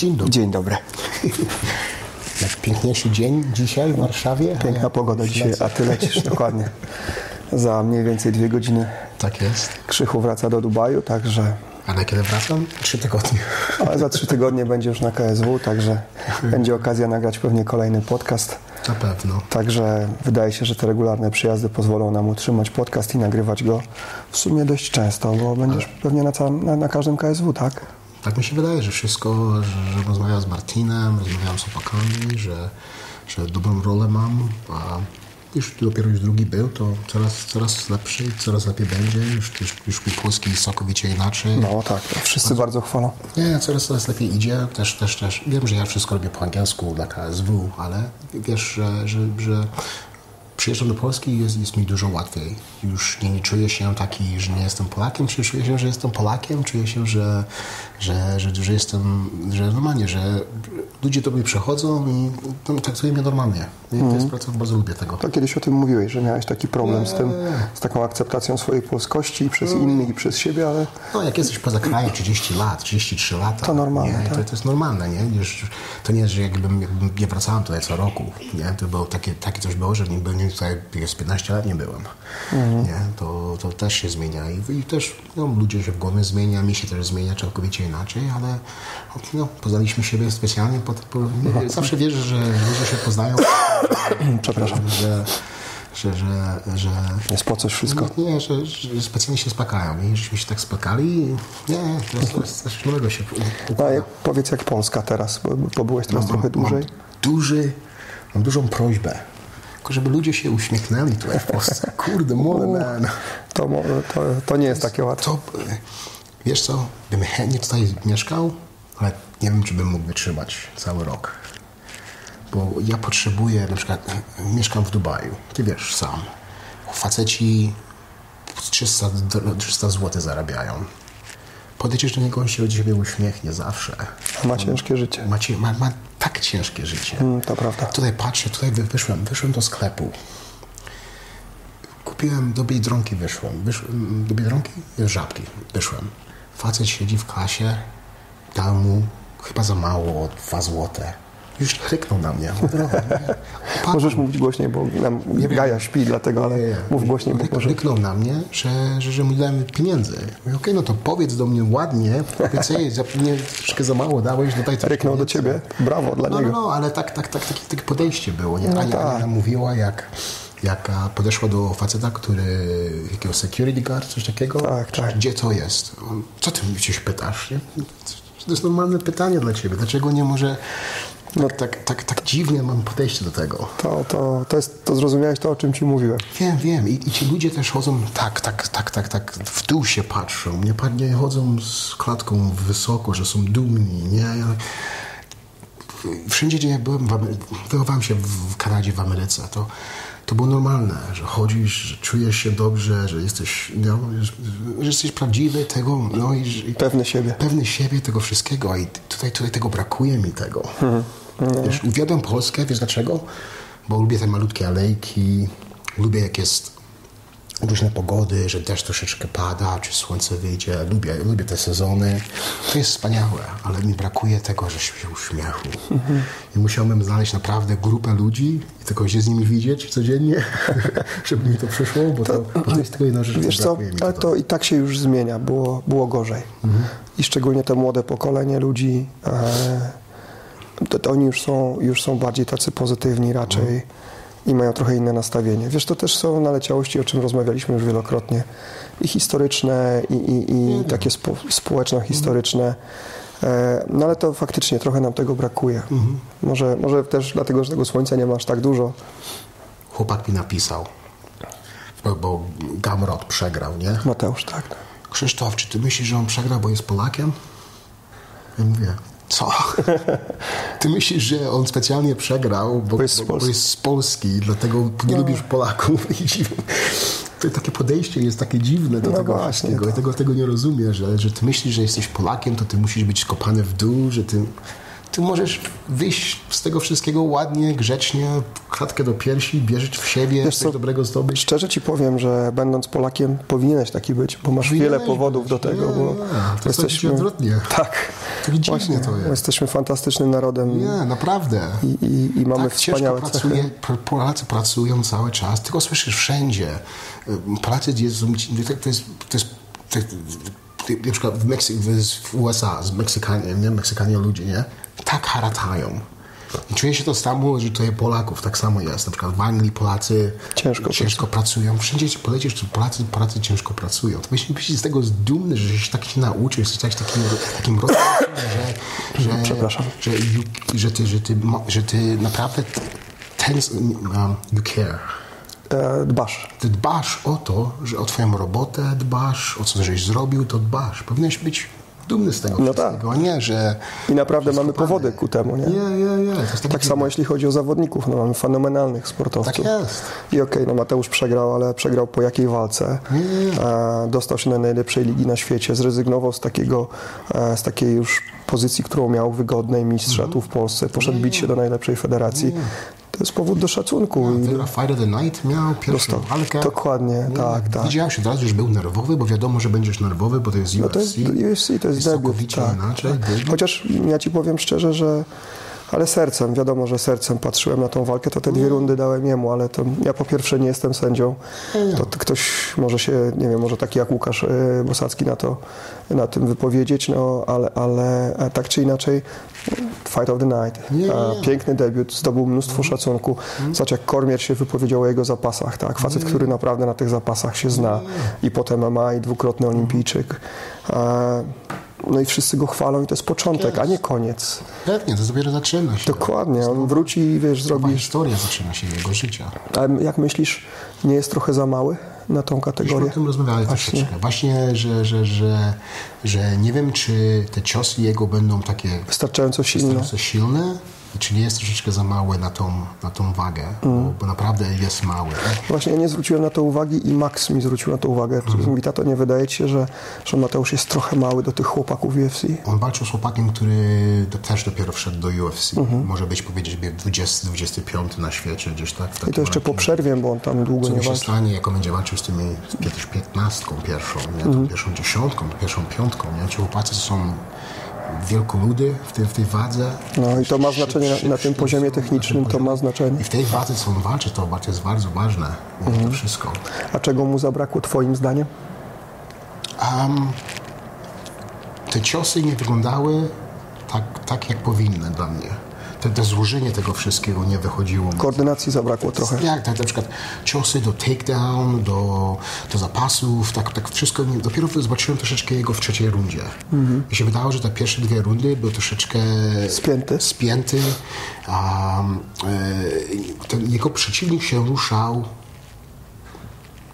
Dzień dobry. Dzień dobry. Piękniejszy dzień dzisiaj w Warszawie. Piękna pogoda dzisiaj, a ty lecisz dokładnie. Za mniej więcej dwie godziny Tak jest. Krzychu wraca do Dubaju, także... A na kiedy wracam? Trzy tygodnie. Ale za trzy tygodnie będzie już na KSW, także będzie okazja nagrać pewnie kolejny podcast. Na pewno. Także wydaje się, że te regularne przyjazdy pozwolą nam utrzymać podcast i nagrywać go w sumie dość często, bo będziesz pewnie na, całym, na, na każdym KSW, tak? Tak mi się wydaje, że wszystko, że, że rozmawiam z Martinem, rozmawiam z chłopakami, że, że dobrą rolę mam, a już dopiero już drugi był, to coraz, coraz lepszy, coraz lepiej będzie, już, już, już mi polski całkowicie inaczej. No tak, wszyscy bardzo chwalą. Nie, coraz, coraz lepiej idzie. Też, też, też. Wiem, że ja wszystko robię po angielsku dla KSW, ale wiesz, że, że, że przyjeżdżam do Polski i jest, jest mi dużo łatwiej. Już nie, nie czuję się taki, że nie jestem Polakiem, czy czuję się, że jestem Polakiem, czuję się, że, że, że, że jestem, że normalnie, że ludzie do mnie przychodzą i no, traktują mnie normalnie. I To jest praca, bardzo lubię tego. To kiedyś o tym mówiłeś, że miałeś taki problem z tym, z taką akceptacją swojej polskości i przez innych i przez siebie, ale No, jak jesteś poza krajem 30 lat, 33 lata. To normalne, Nie? tak. To, to jest normalne, nie? Już, to nie jest, że jakbym, jakbym nie wracałem tutaj co roku, nie? To było takie, takie coś było, że nie byłem tutaj, jest 15 lat nie byłem, Mhm. nie? To, to też się zmienia i, i też no, ludzie się w głowie zmienia, mi się też zmienia całkowicie inaczej, ale no, poznaliśmy siebie specjalnie, po, po, zawsze wierzę, że ludzie się poznają, przepraszam, że, że, że, że jest po coś wszystko. nie, że, że specjalnie się spakają. I żeśmy się tak spakali. Nie, to jest, to jest coś nowego się A układa. jak, powiedz jak Polska teraz, bo, bo byłeś teraz trochę dłużej. Mam, duży, mam dużą prośbę. Tylko żeby ludzie się uśmiechnęli tutaj w Polsce. Kurde, młody man. To, to, to nie jest takie łatwe. To, wiesz co, bym chętnie tutaj mieszkał, ale nie wiem, czy bym mógł wytrzymać cały rok. Bo ja potrzebuję, na przykład mieszkam w Dubaju, ty wiesz sam. Faceci 300, do- 300 zł zarabiają. Podejdziesz do niego, on się od ciebie uśmiechnie zawsze. Ma ciężkie życie. Macie, ma, ma tak ciężkie życie. Mm, to prawda. Tutaj patrzę, tutaj wy- wyszłem, wyszłem do sklepu. Kupiłem do Biedronki, wyszłem. wyszłem do Biedronki? Żabki. Wyszłem. Facet siedzi w klasie, dał mu chyba za mało, dwa złote. Już chryknął na mnie. Nie. Chłopaku, Możesz mówić głośniej, bo nam Gaja śpi, dlatego, ale nie, nie. mów głośniej, bo Ryk- może... Ryknął na mnie, że, że, że mu dałem pieniędzy. Okej, no to powiedz do mnie ładnie, powiedz, ej, za, nie, troszkę za mało dałeś, dodaj coś Ryknął do ciebie. Brawo dla No, niego. no, no, ale tak, tak, tak, takie, takie podejście było, nie? No Ania, tak. Ania mówiła, jak, jak a, podeszła do faceta, który, jakiego security guard, coś takiego. Tak, tak. Gdzie to jest? On, Co ty mnie coś pytasz? Nie? To jest normalne pytanie dla ciebie. Dlaczego nie może... No, tak, tak, tak dziwnie mam podejście do tego. To, to, to, jest, to zrozumiałeś to, o czym ci mówiłem. Wiem, wiem. I, I ci ludzie też chodzą tak, tak, tak, tak, tak, w dół się patrzą. Nie, nie chodzą z klatką wysoko, że są dumni, nie? Ja, wszędzie, gdzie ja byłem, wychowałem się w Kanadzie, w Ameryce, to, to było normalne, że chodzisz, że czujesz się dobrze, że jesteś, no, że, jesteś prawdziwy tego, no i, że- Pewny siebie. pewny siebie, tego wszystkiego i tutaj, tutaj tego brakuje mi tego. Wiesz, uwielbiam Polskę, wiesz dlaczego? Bo lubię te malutkie alejki, lubię jak jest różne pogody, że deszcz troszeczkę pada, czy słońce wyjdzie, lubię, lubię te sezony. To jest wspaniałe, ale mi brakuje tego, że się uśmiechu. I musiałbym znaleźć naprawdę grupę ludzi i tylko się z nimi widzieć codziennie, żeby mi to przyszło, bo to, bo to jest tylko jedna rzecz, Wiesz co ale to i tak się już zmienia, było, było gorzej. I szczególnie te młode pokolenie ludzi, e, to, to oni już są, już są bardziej tacy pozytywni raczej i mają trochę inne nastawienie. Wiesz, to też są naleciałości, o czym rozmawialiśmy już wielokrotnie, i historyczne, i, i, i takie spo, społeczno-historyczne. E, no ale to faktycznie trochę nam tego brakuje. Może, może też dlatego, że tego słońca nie ma aż tak dużo. chłopak mi napisał, bo, bo Gamrot przegrał, nie? Mateusz, tak. Krzysztof, czy ty myślisz, że on przegrał, bo jest Polakiem? Ja mówię, co? Ty myślisz, że on specjalnie przegrał, bo, Bo jest z bo, bo Polski. jest z Polski i dlatego nie lubisz Polaków? I dziwne. To takie podejście jest takie dziwne do No tego właśnie, wszystkiego. Ja to- tego, tego nie rozumiem, że, że ty myślisz, że jesteś Polakiem, to ty musisz być skopany w dół, że ty... Ty możesz wyjść z tego wszystkiego ładnie, grzecznie, klatkę do piersi, bierzeć w siebie, Wiesz coś co? dobrego zdobyć. Szczerze ci powiem, że będąc Polakiem powinieneś taki być, bo masz Powinieneś wiele powodów być. do tego, Nie, bo nie, to jest odwrotnie. Tak. Tak dziwnie to jest. jesteśmy fantastycznym narodem Nie, naprawdę. i, i, i mamy tak wspaniałe ciężko cechy. pracuje, pr- Polacy pracują cały czas, tylko słyszysz wszędzie. Polacy jest, to jest, to jest, to na przykład w, w USA z Meksykanie, nie? Meksykanie ludzie, nie? Tak haratają. I czuję się to samo, że tutaj Polaków tak samo jest. Na przykład w Anglii Polacy Ciężko ciężko pracują. Wszędzie ci polecisz, to Polacy, Polacy ciężko pracują. To myślę, być z tego dumny, że się tak się nauczył, jesteś tak- takim, takim że, że, Przepraszam. że, że, ty, że, ty, że ty naprawdę ten, um, you care. Dbasz. Ty dbasz o to, że o twoją robotę dbasz, o co żeś zrobił, to dbasz. Powinieneś być dumny z tego No wszystkiego, a nie, że... I naprawdę mamy powody ku temu, nie? Tak samo jeśli chodzi o zawodników, no mamy fenomenalnych sportowców. Tak jest. I okej, no Mateusz przegrał, ale przegrał po jakiej walce? E, dostał się do najlepszej ligi na świecie, zrezygnował z takiego, e, z takiej już pozycji, którą miał wygodnej mistrza Mhm. tu w Polsce, poszedł bić się do najlepszej federacji. To jest powód do szacunku. I Wygrał Fight of the Night, miał pierwszą Dostał. walkę. Dokładnie, tak, tak. Widziałeś od razu, że był nerwowy, bo wiadomo, że będziesz nerwowy, bo to jest UFC. No to jest UFC, to jest debiut. całkowicie Tak, inaczej. tak. debiut. Chociaż ja ci powiem szczerze, że ale sercem, wiadomo, że sercem patrzyłem na tą walkę, to te dwie rundy dałem jemu, ale to ja po pierwsze nie jestem sędzią. To t- ktoś może się, nie wiem, może taki jak Łukasz e, Bosacki na to na tym wypowiedzieć, no ale, ale tak czy inaczej Fight of the Night. Nie, nie. Piękny debiut, zdobył mnóstwo szacunku. Zobacz jak Kormier się wypowiedział o jego zapasach, tak? Facet, który naprawdę na tych zapasach się zna i potem MMA i dwukrotny olimpijczyk. No i wszyscy go chwalą i to jest początek, a nie koniec. Pewnie, to dopiero zaczyna się. Dokładnie, on wróci i wiesz, Nowa zrobi... historia zaczyna się jego życia. A jak myślisz, nie jest trochę za mały na tą Myśmy kategorię? o tym rozmawiali Właśnie. troszeczkę. Właśnie, że, że, że, że nie wiem, czy te ciosy jego będą takie Wystarczająco silne. wystarczająco silne, czy nie jest troszeczkę za mały na tą, na tą wagę, Mm. bo, bo naprawdę jest mały. Właśnie ja nie zwróciłem na to uwagi i Max mi zwrócił na to uwagę. Mhm. Mówi, tato, nie wydaje ci się, że, że Mateusz jest trochę mały do tych chłopaków UFC? On walczył z chłopakiem, który też dopiero wszedł do UFC. Mhm. Może być powiedzieć 20, 25 na świecie gdzieś tak. I to jeszcze po przerwie, bo on tam długo Co nie mi się walczył. stanie, jak on będzie walczył z tymi z kiedyś piętnastką pierwszą, nie? Mhm. Tą pierwszą dziesiątką, pierwszą piątką, nie? Ci chłopacy są wielkoludy w tej, w tej wadze. No i to ma znaczenie na, na tym poziomie technicznym, to ma znaczenie. I w tej wadze, co on walczy, to jest bardzo ważne. nie? To wszystko. A czego mu zabrakło twoim zdaniem? Um, te ciosy nie wyglądały tak, tak jak powinny dla mnie. Te, te złożenie tego wszystkiego nie wychodziło. Koordynacji zabrakło trochę. Jak tak na przykład ciosy do takedown, do, do zapasów, tak, tak wszystko. Nie, dopiero zobaczyłem troszeczkę jego w trzeciej rundzie. Mi się wydało, że te pierwsze dwie rundy były troszeczkę Spięty. spięty. Um, e, jego przeciwnik się ruszał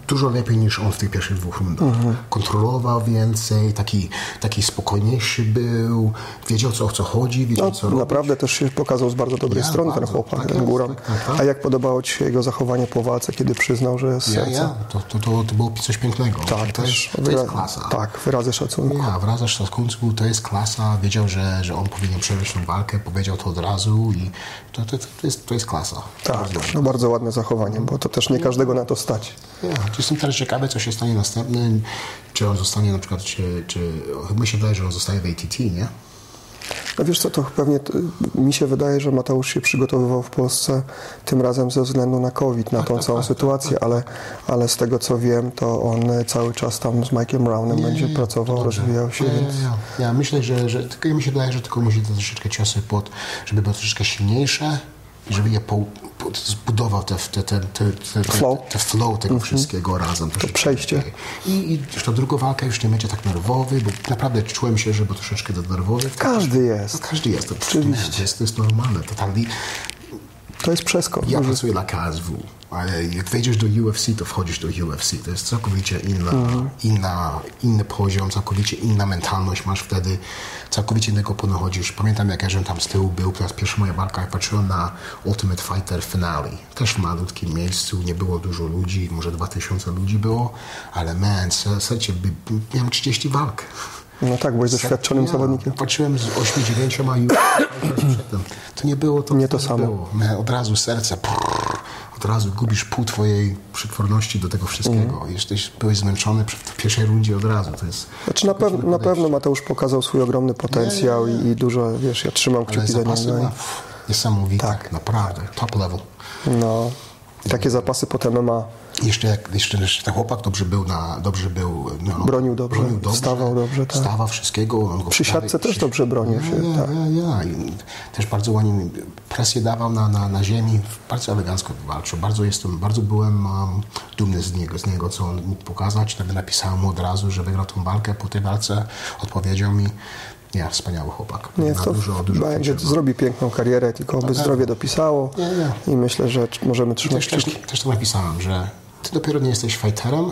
dużo lepiej niż on w tych pierwszych dwóch rundach. Kontrolował więcej, taki, taki spokojniejszy był, wiedział co, o co chodzi, wiedział No, co robić. naprawdę też się pokazał z bardzo dobrej Ja, strony ten bardzo. chłopak, Tak ten jest, tak, tak, tak. A jak podobało ci się jego zachowanie po walce, kiedy przyznał, że jest Ja, serce? ja, to, to, to, to było coś pięknego. Tak, to, też. to jest klasa. Tak, wyrazy szacunku. Ja, wraz z szacunku to jest klasa. Wiedział, że, że on powinien przeżyć tę walkę, powiedział to od razu i to, to, to, jest, to jest klasa. Tak, no bardzo ładne zachowanie, bo to też nie każdego na to stać. Ja, jestem teraz ciekawy, co się stanie następny. Czy on zostanie na przykład, czy, czy chyba mi się wydaje, że on zostaje w ATT, nie? No wiesz co, to pewnie mi się wydaje, że Mateusz się przygotowywał w Polsce tym razem ze względu na COVID, na tą całą sytuację, ale, ale z tego co wiem, to on cały czas tam z Mike'em Brownem będzie pracował, rozwijał się, Ja, więc... ja, myślę, że, że tylko mi się wydaje, że tylko musi to troszeczkę ciosy pod, żeby było troszeczkę silniejsze i żeby je zbudował te, te, te, te, Flow. te, flow tego wszystkiego razem. troszeczkę przejście. I, I już ta druga walka już nie będzie tak nerwowy, bo naprawdę czułem się, że był troszeczkę nerwowy. Każdy jest. No, każdy jest. To, Oczywiście. To jest, to jest normalne. Totalnie. To jest przeskok. Ja pracuję dla KSW, ale jak wejdziesz do UFC, to wchodzisz do UFC. To jest całkowicie inna, inna, inny poziom, całkowicie inna mentalność masz wtedy, całkowicie innego podchodzisz. Pamiętam, jak ja tam z tyłu był, to jest pierwsza moja walka, jak patrzyłem na Ultimate Fighter Finale. Też w malutkim miejscu, nie było dużo ludzi, może 2000 ludzi było, ale man, se- słuchajcie, by- miałem 30 walk. No tak, byłeś doświadczonym Ja zawodnikiem. Patrzyłem z 8-9 i przedtem. To nie było to, Nie to samo. Było. Od razu serce. Prrr, od razu gubisz pół twojej przytworności do tego wszystkiego. Jesteś, byłeś zmęczony w pierwszej rundzie od razu. To jest Znaczy na, pew, na pewno Mateusz pokazał swój ogromny potencjał I, i dużo, wiesz, ja trzymam kciuki za niego. niesamowite, Tak. naprawdę, top level. No, takie zapasy potem ma. Jeszcze, jak, jeszcze, jeszcze ten chłopak dobrze był, na, dobrze był no, Bronił dobrze, wstawał dobrze, tak. Wstawał wszystkiego. On go Przy siatce też dobrze bronił się, Ja, tak. ja, też bardzo ładnie presję dawał na, na, na ziemi, bardzo elegancko walczył. Bardzo jestem, bardzo byłem um, dumny z niego, z niego, co on mógł pokazać. Nawet napisałem mu od razu, że wygrał tą walkę. Po tej walce odpowiedział mi, nie, wspaniały chłopak. Nie, to dużo, dużo będzie, zrobi piękną karierę, tylko by zdrowie dopisało Nie, nie. i myślę, że możemy trzymać Też, też, też to napisałem, że ty dopiero nie jesteś fighterem,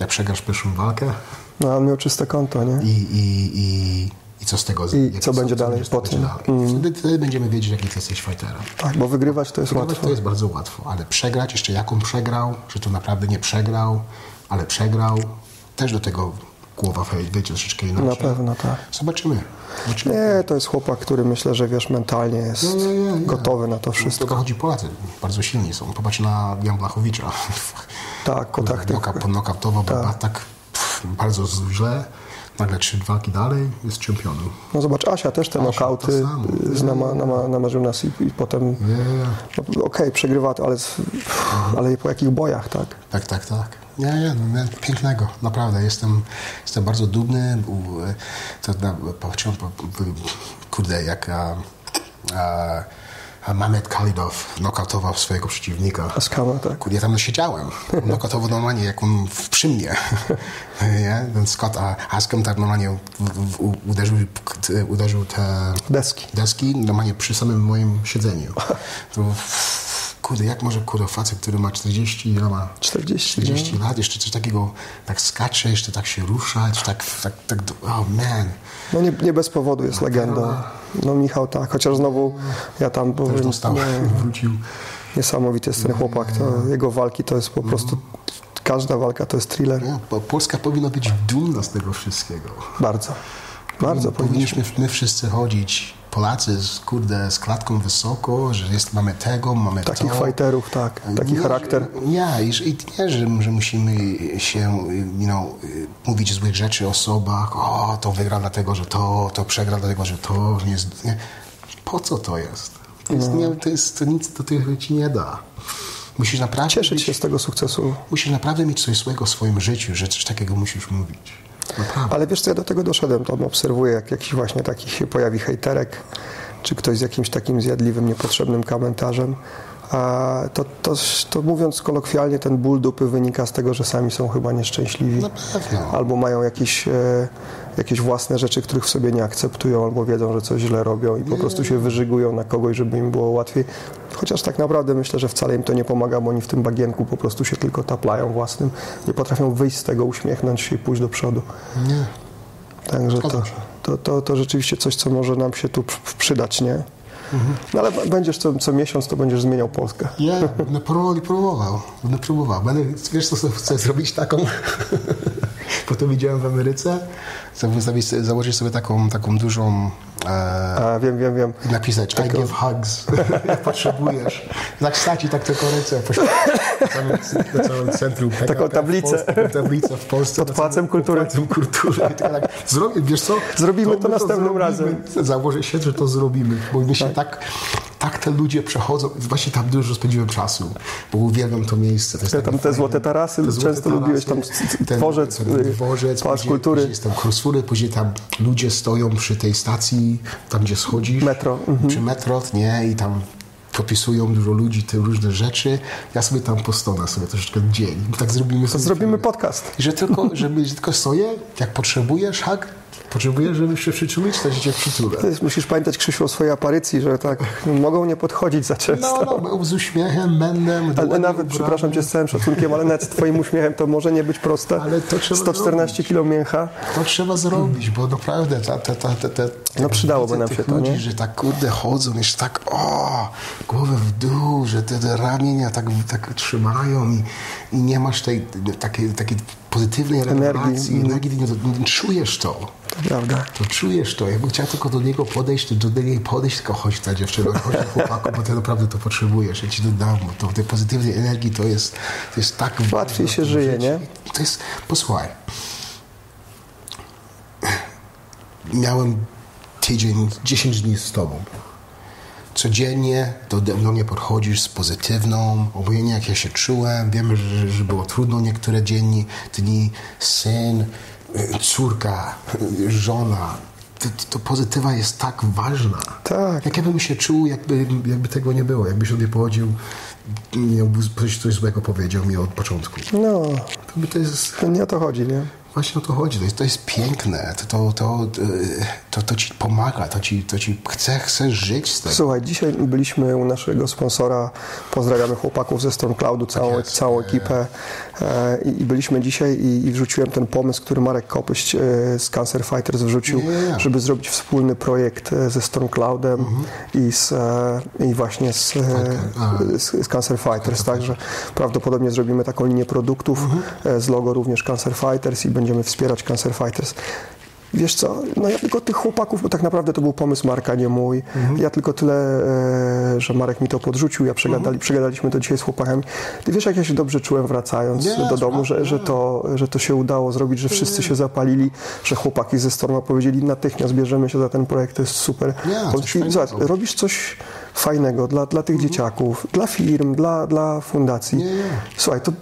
jak przegrasz pierwszą walkę No, on miał czyste konto, nie? i, i, i, i co z tego? I co będzie dalej będzie- po będzie dalej. Wtedy, wtedy będziemy wiedzieć, jaki ty jesteś fighterem. Tak, bo wygrywać to jest Wygrać łatwo. to jest bardzo łatwo, ale przegrać, jeszcze jaką przegrał, że to naprawdę nie przegrał, ale przegrał, też do tego głowa wyjdzie troszeczkę inaczej. Na pewno, tak. Zobaczymy. Nie, to jest chłopak, który myślę, że wiesz, mentalnie jest Nie, nie, nie, gotowy na to To wszystko. chodzi Polacy, bardzo silni są. Popatrz na Jan Blachowicza. Tak, noka- Ponokautował tak. tak, tak pff, bardzo źle. Nagle trzy walki dalej jest czempionem. No zobacz, Asia też te nokauty to znama, nama, namarzył nas i, i potem, Nie, nie, nie. no, okej, przegrywa, to, ale, z- ale po jakich bojach, tak? Tak, tak, tak. Nie, nie, no, pięknego, naprawdę. Jestem, jestem bardzo dumny. To, patrzyłem, kurde, jak a, a, a Khalidov nokautował swojego przeciwnika. Askama, tak. Kurde, ja tam siedziałem. Nokautował normalnie, jak on w- przy mnie. nie? Ten Scott a Askem tak normalnie w, w, uderzył, uderzył te Deski. deski normalnie przy samym moim siedzeniu. To, kurde, jak może kurde facet, który ma 40, ile ma? 40, 40 lat, jeszcze coś takiego, tak skacze, jeszcze tak się rusza, tak, tak, tak oh man. No nie, nie bez powodu jest legendą. No Michał tak, chociaż znowu ja tam Też powiem, dostał, nie, wrócił. niesamowity jest ten chłopak. To, jego walki to jest po prostu, każda walka to jest thriller. Polska powinna być dumna z tego wszystkiego. Bardzo, bardzo powinniśmy. Powinniśmy my wszyscy chodzić, Polacy, z, kurde, z klatką wysoko, że jest, mamy tego, mamy Takich to. fighterów, tak, taki Nie, charakter. Nie, i, i nie, że, że musimy się you know, mówić złych rzeczy o osobach. O, to wygra dlatego, że to, to przegra dlatego, że to. Nie, nie. Po co to jest? To, jest, nie, to, jest, to nic do tych ci nie da. Musisz naprawdę, Cieszyć być, się z tego sukcesu. musisz naprawdę mieć coś złego w swoim życiu, że coś takiego musisz mówić. Ale wiesz co, ja do tego doszedłem, to obserwuję, jak jakiś właśnie taki się pojawi hejterek, czy ktoś z jakimś takim zjadliwym, niepotrzebnym komentarzem. A to, to, to mówiąc kolokwialnie, ten ból dupy wynika z tego, że sami są chyba nieszczęśliwi. Pewno. Albo mają jakieś, e, jakieś własne rzeczy, których w sobie nie akceptują, albo wiedzą, że coś źle robią i po prostu się wyżygują na kogoś, żeby im było łatwiej. Chociaż tak naprawdę myślę, że wcale im to nie pomaga, bo oni w tym bagienku po prostu się tylko taplają własnym. Nie potrafią wyjść z tego, uśmiechnąć się i pójść do przodu. Nie. Także to, to, to, to rzeczywiście coś, co może nam się tu pr- przydać, nie? No ale będziesz co, co miesiąc, to będziesz zmieniał Polskę. Nie, będę próbował, próbował. Będę próbował. Będę, wiesz co chcę zrobić taką? Potem widziałem w Ameryce, założyć, założyć sobie taką, taką dużą e, A wiem, wiem, wiem. i napisać I give hugs, jak potrzebujesz. Tak stać i tak tylko ręce na całym centrum. Tak, Taką tak, tablicę. Tablicę w Polsce. Pod całym- Kultury. Pod Kultury. Tak, tak, zrobię, wiesz co? Zrobimy to my następnym zrobimy. razem. Założę się, że to zrobimy, bo mi się tak, tak te ludzie przechodzą. Właśnie tam dużo spędziłem czasu, bo uwielbiam to miejsce. To tam te złote tarasy, Te złote często lubiłeś tam tarasy, c- c- ten- dworzec, ten y, dworzec, Pałac później- Kultury. Później jest tam crossfury, później tam ludzie stoją przy tej stacji, tam gdzie schodzisz. Metro, mhm. Przy metro, nie? I tam popisują dużo ludzi te różne rzeczy. Ja sobie tam postonę sobie troszeczkę dzień. Tak zrobimy sobie Zrobimy podcast. I że tylko, że tylko stoję, jak potrzebujesz, hak, potrzebujesz, żeby się przytulić, to cię przytulę. Musisz pamiętać, Krzysiu, o swojej aparycji, że tak mogą nie podchodzić za często. No, no, z uśmiechem, będę. Ale nawet, ubrany. przepraszam cię z całym szacunkiem, ale nawet z twoim uśmiechem to może nie być proste. Ale to trzeba 114 kilo mięcha. To trzeba zrobić, bo naprawdę ta, ta, ta, ta, ta, No przydałoby nam się to, nie? że tak kurde chodzą, jeszcze tak o, głowę w dół, że te, te ramienia tak, tak trzymają i, i nie masz tej takiej, takiej pozytywnej Energii. relacji, energii, nie, nie czujesz to. To prawda. To czujesz to. Jakbym chciał tylko do niego podejść, to do niej podejść, tylko chodź ta dziewczyna, chodź do chłopaku, bo ty naprawdę to potrzebujesz. Ja ci dodam, to tej pozytywnej energii to jest, to jest tak... Łatwiej się żyje, nie? To jest, posłuchaj. Miałem tydzień, 10 dni z tobą. Codziennie do, do mnie podchodzisz z pozytywną, obojętnie jak ja się czułem. Wiem, że, że było trudno niektóre dni, dni syn, córka, y, żona. To, to pozytywa jest tak ważna. Tak. Jak ja bym się czuł, jakby, jakby tego nie było. Jakbyś sobie pochodził, miałby coś, coś złego powiedział mi od początku. No, To, by to jest... to nie o to chodzi, nie? Właśnie o to chodzi. To jest, to jest piękne. To, to, to, to, to ci pomaga. To ci, to ci chce, chce żyć z tego. Słuchaj, dzisiaj byliśmy u naszego sponsora, pozdrawiamy chłopaków ze StormCloudu, całą, jest. całą ekipę e, i, byliśmy dzisiaj i, i wrzuciłem ten pomysł, który Marek Kopyś e, z Cancer Fighters wrzucił, nie. żeby zrobić wspólny projekt e, ze StormCloudem i, z, i właśnie z, e, a. z, z Cancer Fighters, także prawdopodobnie zrobimy taką linię produktów e, z logo również Cancer Fighters i będziemy wspierać Cancer Fighters. Wiesz co, no ja tylko tych chłopaków, bo tak naprawdę to był pomysł Marka, nie mój. Ja tylko tyle, e, że Marek mi to podrzucił, ja przegadali, przegadaliśmy to dzisiaj z chłopakami. Ty wiesz, jak ja się dobrze czułem wracając do domu, że, że, to, że to się udało zrobić, że wszyscy się zapalili, że chłopaki ze Storma powiedzieli natychmiast bierzemy się za ten projekt, to jest super. Bo coś zobacz, robisz coś fajnego dla, dla tych dzieciaków, dla firm, dla, dla fundacji. Słuchaj, to,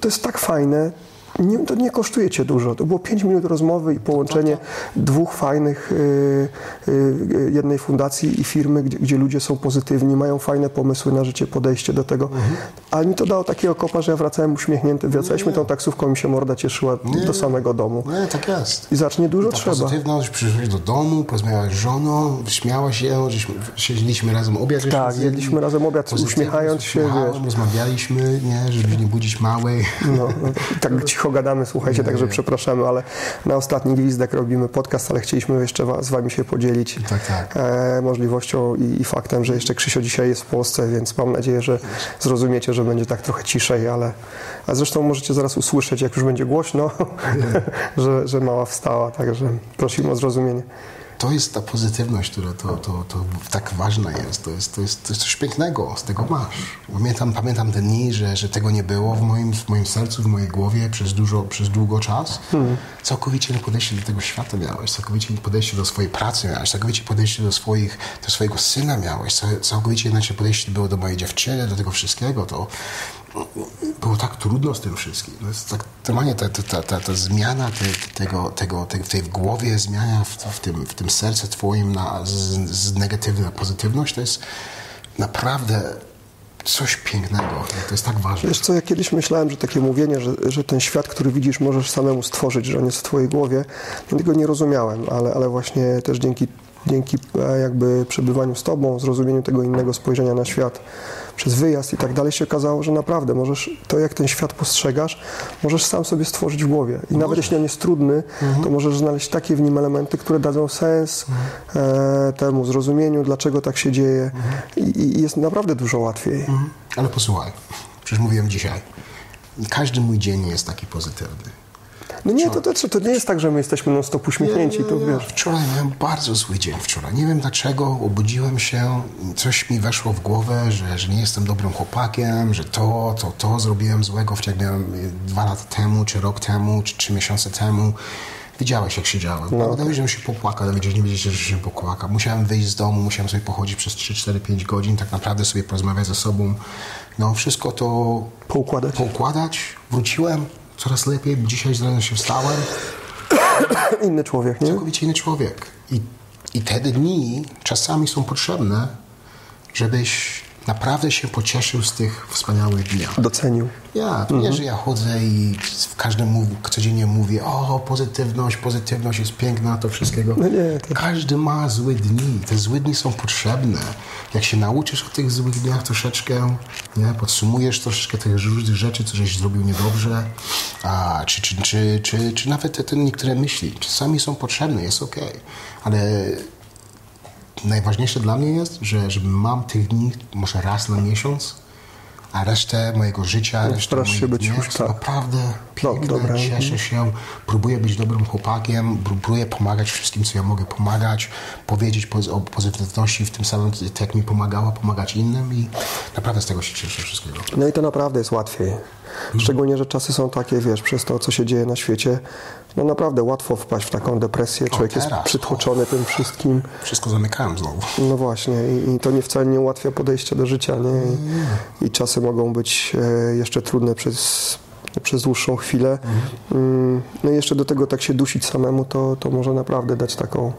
to jest tak fajne. Nie, to nie kosztuje cię dużo. To było 5 minut rozmowy i połączenie dwóch fajnych, y, y, jednej fundacji i firmy, gdzie, gdzie ludzie są pozytywni, mają fajne pomysły na życie, podejście do tego. Ale mi to dało takiego kopa, że ja wracałem uśmiechnięty. Wracaliśmy tą taksówką, mi się morda cieszyła do samego domu. Nie, tak jest. I zacznie dużo Ta trzeba. pozytywność, przyszłeś do domu, porozmawiałeś z żoną, śmiała się, żeśmy, siedzieliśmy razem obiad. Tak, jedliśmy razem obiad, uśmiechając się, wiesz. Rozmawialiśmy, nie, żeby nie budzić małej. No, no, tak cicho gadamy, słuchajcie, także przepraszamy, ale na ostatni gwizdek robimy podcast, ale chcieliśmy jeszcze z Wami się podzielić Tak, tak. E, możliwością i, i faktem, że jeszcze Krzysio dzisiaj jest w Polsce, więc mam nadzieję, że zrozumiecie, że będzie tak trochę ciszej, ale a zresztą możecie zaraz usłyszeć, jak już będzie głośno, że, że mała wstała, także prosimy o zrozumienie. To jest ta pozytywność, która to, to, to tak ważna jest. To jest, to, jest, to jest coś pięknego, z tego masz. Pamiętam, pamiętam te dni, że, że tego nie było w moim, w moim sercu, w mojej głowie przez, dużo, przez długo czas. Całkowicie inne podejście do tego świata miałeś, całkowicie inne podejście do swojej pracy miałeś, całkowicie podejście do, swoich, do swojego syna miałeś, cał- całkowicie inaczej podejście było do mojej dziewczyny, do tego wszystkiego. To było tak trudno z tym wszystkim. To jest tak, ta, ta, ta, ta, zmiana te, tego, tego, tej, tej w głowie, zmiana w, w, tym, w tym twoim na, z, z negatywnej na pozytywność, to jest naprawdę coś pięknego. To jest tak ważne. Wiesz co, ja kiedyś myślałem, że takie mówienie, że, że ten świat, który widzisz, możesz samemu stworzyć, że on jest w twojej głowie, ja tego nie rozumiałem, ale, ale właśnie też dzięki, dzięki e, jakby przebywaniu z tobą, zrozumieniu tego innego spojrzenia na świat przez wyjazd i tak dalej się okazało, że naprawdę możesz, to jak ten świat postrzegasz, możesz sam sobie stworzyć w głowie. I nawet jeśli on jest trudny, to możesz znaleźć takie w nim elementy, które dadzą sens e, temu zrozumieniu, dlaczego tak się dzieje I, i jest naprawdę dużo łatwiej. Mhm. Ale posłuchaj, przecież mówiłem dzisiaj, każdy mój dzień jest taki pozytywny. No nie, to, to, to nie jest tak, że my jesteśmy non stop uśmiechnięci, to Nie, nie, nie. wiesz. Wczoraj miałem bardzo zły dzień wczoraj. Nie wiem dlaczego, obudziłem się, coś mi weszło w głowę, że, że nie jestem dobrym chłopakiem, że to, to, to zrobiłem złego, miałem y, dwa lata temu, czy rok temu, czy trzy miesiące temu. Widziałeś, jak siedziałem. No, okay. że się popłakał, ale nie wiedzieć, że się popłakał. Musiałem wyjść z domu, musiałem sobie pochodzić przez 3, 4, 5 godzin, tak naprawdę sobie porozmawiać ze sobą. No, wszystko to Poukładać. poukładać. Wróciłem coraz lepiej. Dzisiaj rano się wstałem. Inny człowiek, nie? Całkowicie inny człowiek. I, I te dni czasami są potrzebne, żebyś naprawdę się pocieszył z tych wspaniałych dni. Docenił. Ja, nie, że ja chodzę i w każdym mów, codziennie mówię, o, pozytywność, pozytywność jest piękna, to wszystkiego. No nie, to- Każdy ma złe dni. Te złe dni są potrzebne. Jak się nauczysz o tych złych dniach troszeczkę, nie, podsumujesz troszeczkę tych różnych rzeczy, co żeś zrobił niedobrze, a, czy, czy, czy, czy, czy nawet te, te niektóre myśli, czasami są potrzebne, jest okej. Ale najważniejsze dla mnie jest, że, że mam tych dni może raz na miesiąc, a resztę mojego życia, resztę starasz moich się być dni już są tak. naprawdę piękne, dobra. mhm. cieszę się, próbuję być dobrym chłopakiem, próbuję pomagać wszystkim, co ja mogę pomagać, powiedzieć poz- o pozytywności w tym samym, tak jak mi pomagała, pomagać innym i naprawdę z tego się cieszę wszystkiego. No i to naprawdę jest łatwiej. Szczególnie, że czasy są takie, wiesz, przez to, co się dzieje na świecie, no naprawdę łatwo wpaść w taką depresję. Człowiek jest przytłoczony tym wszystkim. Wszystko zamykałem znowu. No właśnie, i, i to nie wcale nie ułatwia podejścia do życia, nie? I, i czasy mogą być e, jeszcze trudne przez, przez dłuższą chwilę. Mm, No i jeszcze do tego tak się dusić samemu, to, to może naprawdę dać taką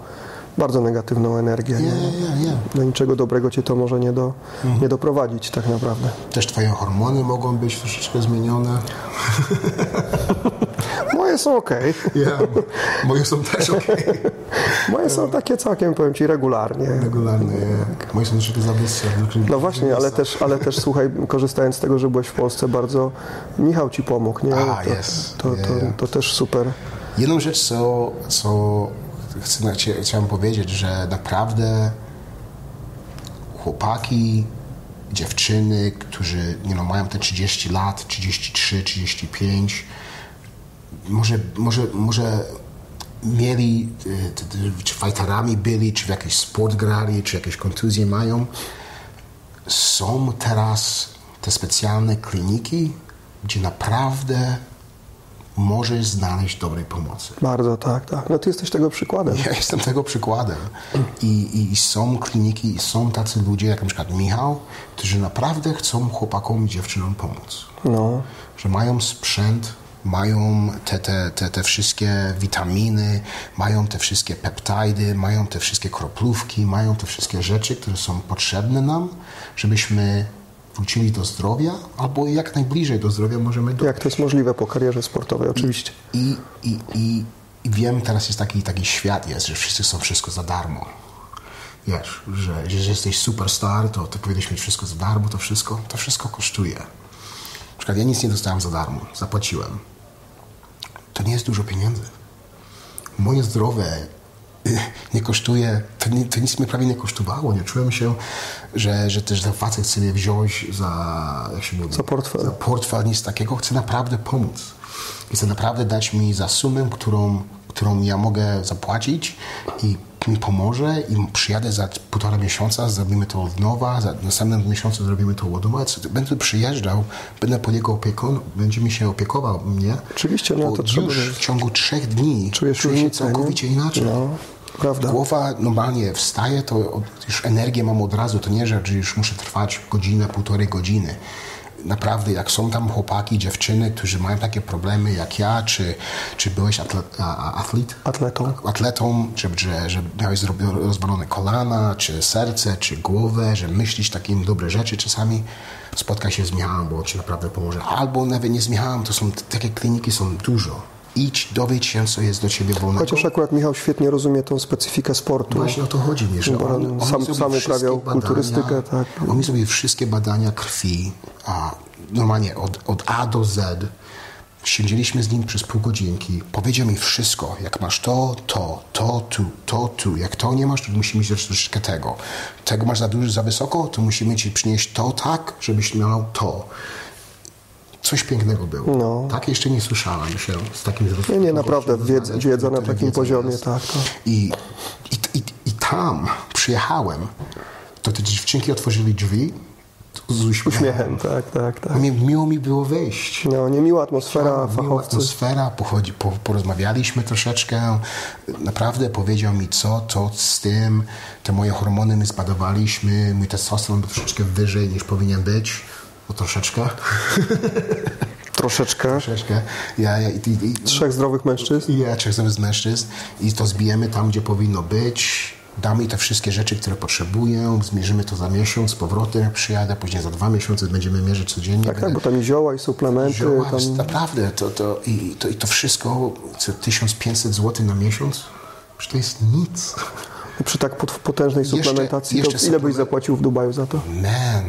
bardzo negatywną energię. Nie, Nie? nie, nie. Do niczego dobrego cię to może nie, do, nie doprowadzić tak naprawdę. Też twoje hormony mogą być troszeczkę zmienione. Moje są ok. Moje są też okej. Moje są takie całkiem, powiem ci, regularnie. Regularne, jak. Moje są troszeczkę za wyższe. No właśnie, ale też, ale też słuchaj, korzystając z tego, że byłeś w Polsce bardzo, Michał ci pomógł, nie? A, to, jest. to, to, Yeah. to też super. Jedną rzecz, co, co chcę, chcia- chciałem powiedzieć, że naprawdę chłopaki, dziewczyny, którzy no, mają te 30 lat, 33, 35, może, może, może mieli, y, czy fighterami byli, czy w jakiś sport grali, czy jakieś kontuzje mają. Są teraz te specjalne kliniki, gdzie naprawdę możesz znaleźć dobrej pomocy. Bardzo, tak, tak. No ty jesteś tego przykładem. Ja jestem tego przykładem. I, i, są kliniki, są tacy ludzie, jak na przykład Michał, którzy naprawdę chcą chłopakom i dziewczynom pomóc. No, Że mają sprzęt, mają te, te, te, te wszystkie witaminy, mają te wszystkie peptidy, mają te wszystkie kroplówki, mają te wszystkie rzeczy, które są potrzebne nam, żebyśmy wrócili do zdrowia, albo jak najbliżej do zdrowia możemy dojść. jak to jest możliwe po karierze sportowej, oczywiście. I, i, i, I wiem, teraz jest taki, taki świat jest, że wszyscy są wszystko za darmo. Wiesz, że, że jesteś superstar, to ty powinieneś mieć wszystko za darmo, to wszystko, to wszystko kosztuje. Na przykład ja nic nie dostałem za darmo, zapłaciłem. To nie jest dużo pieniędzy. Moje zdrowie nie kosztuje, to, nie, to nic mnie prawie nie kosztowało. Nie czułem się, że, że też ten facet chce mnie wziąć za, jak się mówi? Za portfel. Za portfel, nic takiego. Chce naprawdę pomóc. Chce naprawdę dać mi za sumę, którą, którą ja mogę zapłacić i mi pomoże i przyjadę za półtora miesiąca, zrobimy to od nowa, za następnym miesiącu zrobimy to od nowa. Będę przyjeżdżał, będę pod jego opieką, będzie mi się opiekował mnie. Oczywiście, no to trzeba już w ciągu trzech dni Czujesz czuję się różnicę, nie? całkowicie inaczej. No, prawda. Głowa normalnie wstaje, to już energię mam od razu, to nie, że że już muszę trwać godzinę, półtorej godziny. Naprawdę, jak są tam chłopaki, dziewczyny, którzy mają takie problemy jak ja, czy, czy byłeś atlet? Atletą. atletą, że, że, że miałeś rozwalone kolana, czy serce, czy głowę, że myślisz takie dobre rzeczy czasami, spotkaj się z Michałem, bo ci naprawdę pomoże. Albo nawet nie z Michałem, to są takie kliniki są dużo. Idź, dowiedz się, co jest do ciebie wolnego. Chociaż akurat Michał świetnie rozumie tą specyfikę sportu. Właśnie o to chodzi mi, że on, on sam- sam uprawiał badania, kulturystykę, tak. On mi zrobił wszystkie badania krwi, a normalnie od, od A do Z. Siedzieliśmy z nim przez pół godzinki. Powiedział mi wszystko. Jak masz to, to, to, tu, to, tu. Jak to nie masz, to musimy mieć troszeczkę tego. Tego masz za dużo, za wysoko, to musimy ci przynieść to tak, żebyś miał to. Coś pięknego było. No. Tak jeszcze nie słyszałem się z takim Nie, zrozumieniem. nie, naprawdę wiedza, wiedza na takim poziomie, jest. tak. To. I, i, i, I tam przyjechałem, to te dziewczynki otworzyli drzwi z uśmiechem. Uśmiechem, tak, tak, tak. Mi, miło mi było wyjść. No, niemiła atmosfera, Miła fachowcy. atmosfera, pochodzi, po, porozmawialiśmy troszeczkę. Naprawdę powiedział mi, co to z tym. Te moje hormony my zbadowaliśmy. Mój testosteron był troszeczkę wyżej niż powinien być. O troszeczkę. Troszeczkę. troszeczkę. Ja, ja, i, i, Trzech zdrowych mężczyzn. ja czasem z mężczyzn i to zbijemy tam, gdzie powinno być. Damy te wszystkie rzeczy, które potrzebuję, zmierzymy to za miesiąc z powrotem, jak przyjadę, później za dwa miesiące będziemy mierzyć codziennie. Tak, tak, bo tam i zioła, i suplementy. Zioła, Tam... Naprawdę, to, to, i, to, i to wszystko, co 1500 zł na miesiąc, to jest nic. Przy tak pot- potężnej Jeszcze- suplementacji, jeszcze to ile byś suplement- zapłacił w Dubaju za to? Man,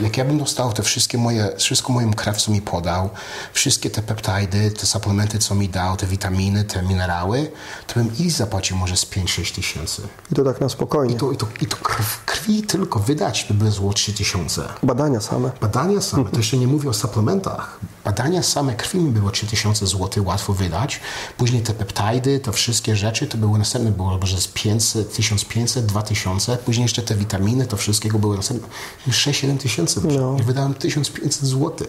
jak ja bym dostał te wszystkie moje, wszystko moją krew, co mi podał, wszystkie te peptidy, te suplementy, co mi dał, te witaminy, te minerały, to bym i zapłacił może z 5-6 tysięcy. I to tak na spokojnie. I to, i to, i to krw, krwi tylko wydać by było zło 3 tysiące. Badania same. Badania same, to jeszcze nie mówię o suplementach. Badania same krwi mi było 3000 zł łatwo wydać. Później te peptidy, te wszystkie rzeczy, to były następne, było może z 500, 1500, 2000. Później jeszcze te witaminy, to wszystkiego były następne 6-7 tysięcy. No. Wydałem 1500 zł.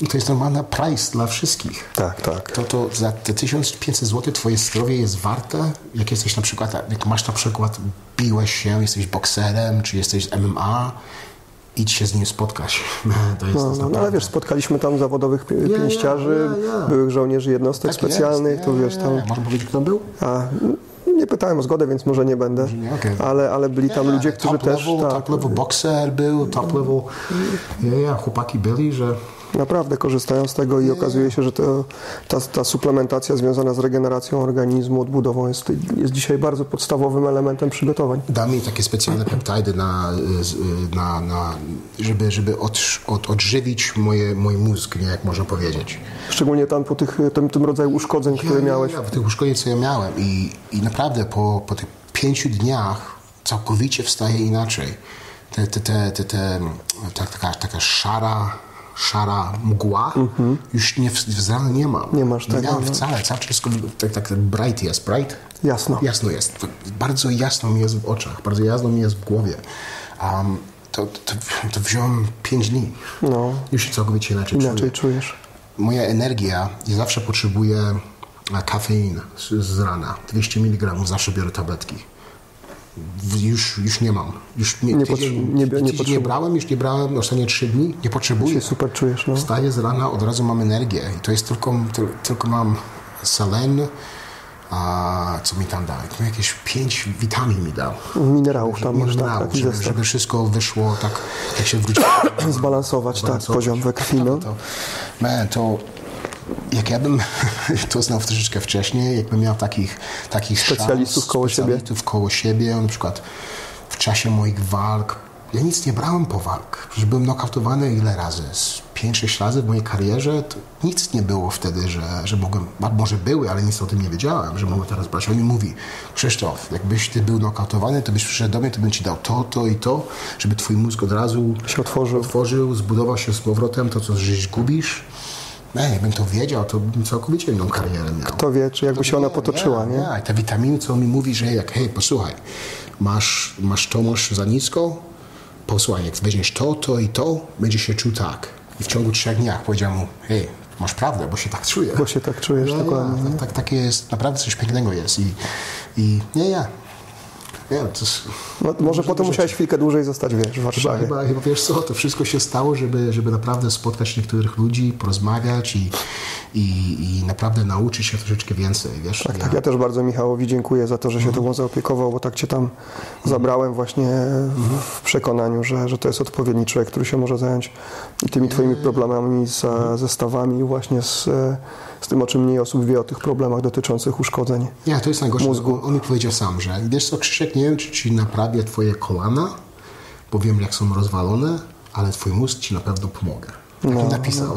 I to jest normalna price dla wszystkich. Tak, tak. To, to za te 1500 zł twoje zdrowie jest warte, jak jesteś na przykład, jak masz na przykład, biłeś się, jesteś bokserem, czy jesteś MMA, idź się z nim spotkać. To jest No, no, no, ale wiesz, spotkaliśmy tam zawodowych pi- ja, pięściarzy, ja, ja. byłych żołnierzy jednostek Tak specjalnych, jest. to wiesz tam. Można powiedzieć, kto był? A, nie pytałem o zgodę, więc może nie będę. nie, okej. ale, ale byli tam ludzie, którzy top też. Level, tak, top level boxer był, top level. Ja, ja, chłopaki byli, że naprawdę korzystają z tego i okazuje się, że to, ta, ta suplementacja związana z regeneracją organizmu, odbudową jest, jest dzisiaj bardzo podstawowym elementem przygotowań. da mi takie specjalne peptidy, na, na, na, żeby, żeby od, od, odżywić moje, mój mózg, nie, jak można powiedzieć. Szczególnie tam po tych, tym, tym rodzaju uszkodzeń, które miałeś. Ja, w tych uszkodzeń, co ja miałem i, i naprawdę po, po tych pięciu dniach całkowicie wstaje inaczej. Te, te, te, te, te, ta, taka, taka szara, szara mgła już nie, w, w rano nie mam. Nie masz tego, miałem no. wcale, cały czas tak, tak, tak bright jest, bright? Jasno. Jasno jest. Bardzo jasno mi jest w oczach, bardzo jasno mi jest w głowie. Um, to, to, to wziąłem pięć dni. No. Już całkowicie inaczej, Inaczej czuję czujesz. moja energia, ja zawsze potrzebuję e, kafein z, z rana. 200 mg zawsze biorę tabletki. Już, już nie mam. Już nie, Nie tydzień, nie nie nie potrzebuję. brałem, już nie brałem ostatnie 3 dni. Nie potrzebuję. Się super czujesz, no. Wstaję z rana, od razu mam energię. I to jest tylko, tyl, tylko mam selen, a co mi tam dał? No jakieś 5 witamin mi dał. Minerałów tam masz, tak, Minerałów, taki żeby, żeby wszystko wyszło tak, jak się wróciło. Zbalansować, tak, poziom we krwi, no. To, man, to jak ja bym to znał troszeczkę wcześniej, jakbym miał takich, takich Specjalistów szans, koło siebie. specjalistów koło siebie, na przykład w czasie moich walk, ja nic nie brałem po walk. Przecież byłem nokautowany ile razy? Z 5-6 razy w mojej karierze. To nic nie było wtedy, że, że mogłem, może były, ale nic o tym nie wiedziałem, że mogę teraz brać. On mi mówi, Krzysztof, jakbyś ty był nokautowany, to byś przyszedł do mnie, to bym ci dał to, to i to, żeby twój mózg od razu Się otworzył. otworzył, zbudował się z powrotem, to co żeś gubisz. Nie, jakbym to wiedział, to bym całkowicie inną karierę miał. Kto wie, czy jakby się ona potoczyła, nie? Nie, te witaminy, co mi mówi, że jak, hej, posłuchaj, masz, masz to, masz za nisko, posłuchaj, jak weźmiesz to, to i to, będziesz się czuł tak. I w ciągu trzech dniach powiedziałem mu, hej, masz prawdę, bo się tak czuję. Bo się tak czujesz, Nie, dokładnie. nie, tak, tak, takie jest, naprawdę coś pięknego jest i, i nie, nie. Nie, to jest, No, może potem musiałeś chwilkę dłużej zostać, wiesz, w Warszawie. chyba, chyba wiesz co, to wszystko się stało, żeby, żeby naprawdę spotkać niektórych ludzi, porozmawiać i, i, i naprawdę nauczyć się troszeczkę więcej, wiesz. Tak, tak. Ja też bardzo Michałowi dziękuję za to, że się Mhm. tobą zaopiekował, bo tak cię tam zabrałem właśnie w, w przekonaniu, że, że to jest odpowiedni człowiek, który się może zająć i tymi twoimi problemami z, Mhm. ze stawami właśnie z, z tym, o czym mniej osób wie, o tych problemach dotyczących uszkodzeń. Nie, to jest najgorsze. Mózgu. On mi powiedział sam, że wiesz co, Krzysiek, nie wiem, czy ci naprawię twoje kolana, bo wiem, jak są rozwalone, ale twój mózg ci na pewno pomogę. Tak No, napisał.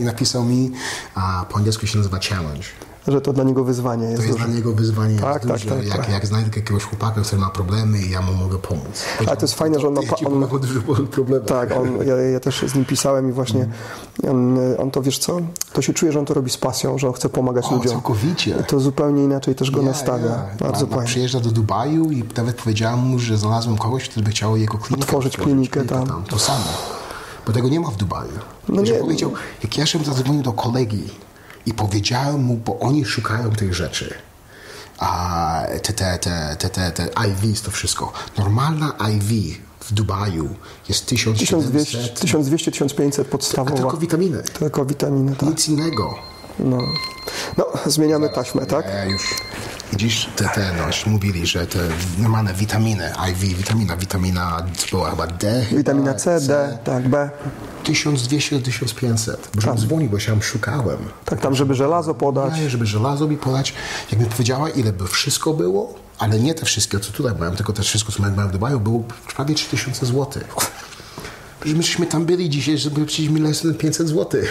I napisał mi, a po angielsku się nazywa challenge. Że to dla niego wyzwanie jest To jest duże. dla niego wyzwanie Tak, tak, duże. tak, jak, tak. jak znajdę jakiegoś chłopaka, który ma problemy i ja mu mogę pomóc. Ale to jest fajne, że on ma... On, pomogę dużo problemów. tak, on, ja, ja też z nim pisałem i właśnie on, on to, wiesz co, to się czuje, że on to robi z pasją, że on chce pomagać O, ludziom. całkowicie. To zupełnie inaczej też go Ja, nastawia. ja. Bardzo fajnie. Przyjeżdża do Dubaju i nawet powiedziałem mu, że znalazłem kogoś, kto by chciał jego klinikę Otworzyć klinikę tam. To samo. Bo tego nie ma w Dubaju. No Wiesz, nie. jak powiedział, jak ja się zadzwonił do kolegi i powiedziałem mu, bo oni szukają tych rzeczy. A te, te, te, te, te, te IVs, to wszystko. Normalna IV w Dubaju jest 1700. 1200, 1200-1500 A podstawowa. tylko witaminy. Tylko witaminy, tak. Nic innego. No, no zmieniamy taśmę, tak? Ja już widzisz, te, te no, już mówili, że te normalne witaminy, IV, witamina, witamina była chyba D. Witamina C, D, tak, B. 1200 do 1500. Bo żebym dzwonił, bo się tam szukałem. Tak, tam, żeby żelazo podać. Ja, żeby żelazo mi podać. Jak mi powiedziała, ile by wszystko było, ale nie te wszystkie, co tutaj mają, tylko te wszystko, co mają w Dubaju, było prawie 3000 zł. że myśmy tam byli dzisiaj, żeby przyjść mi 500 zł.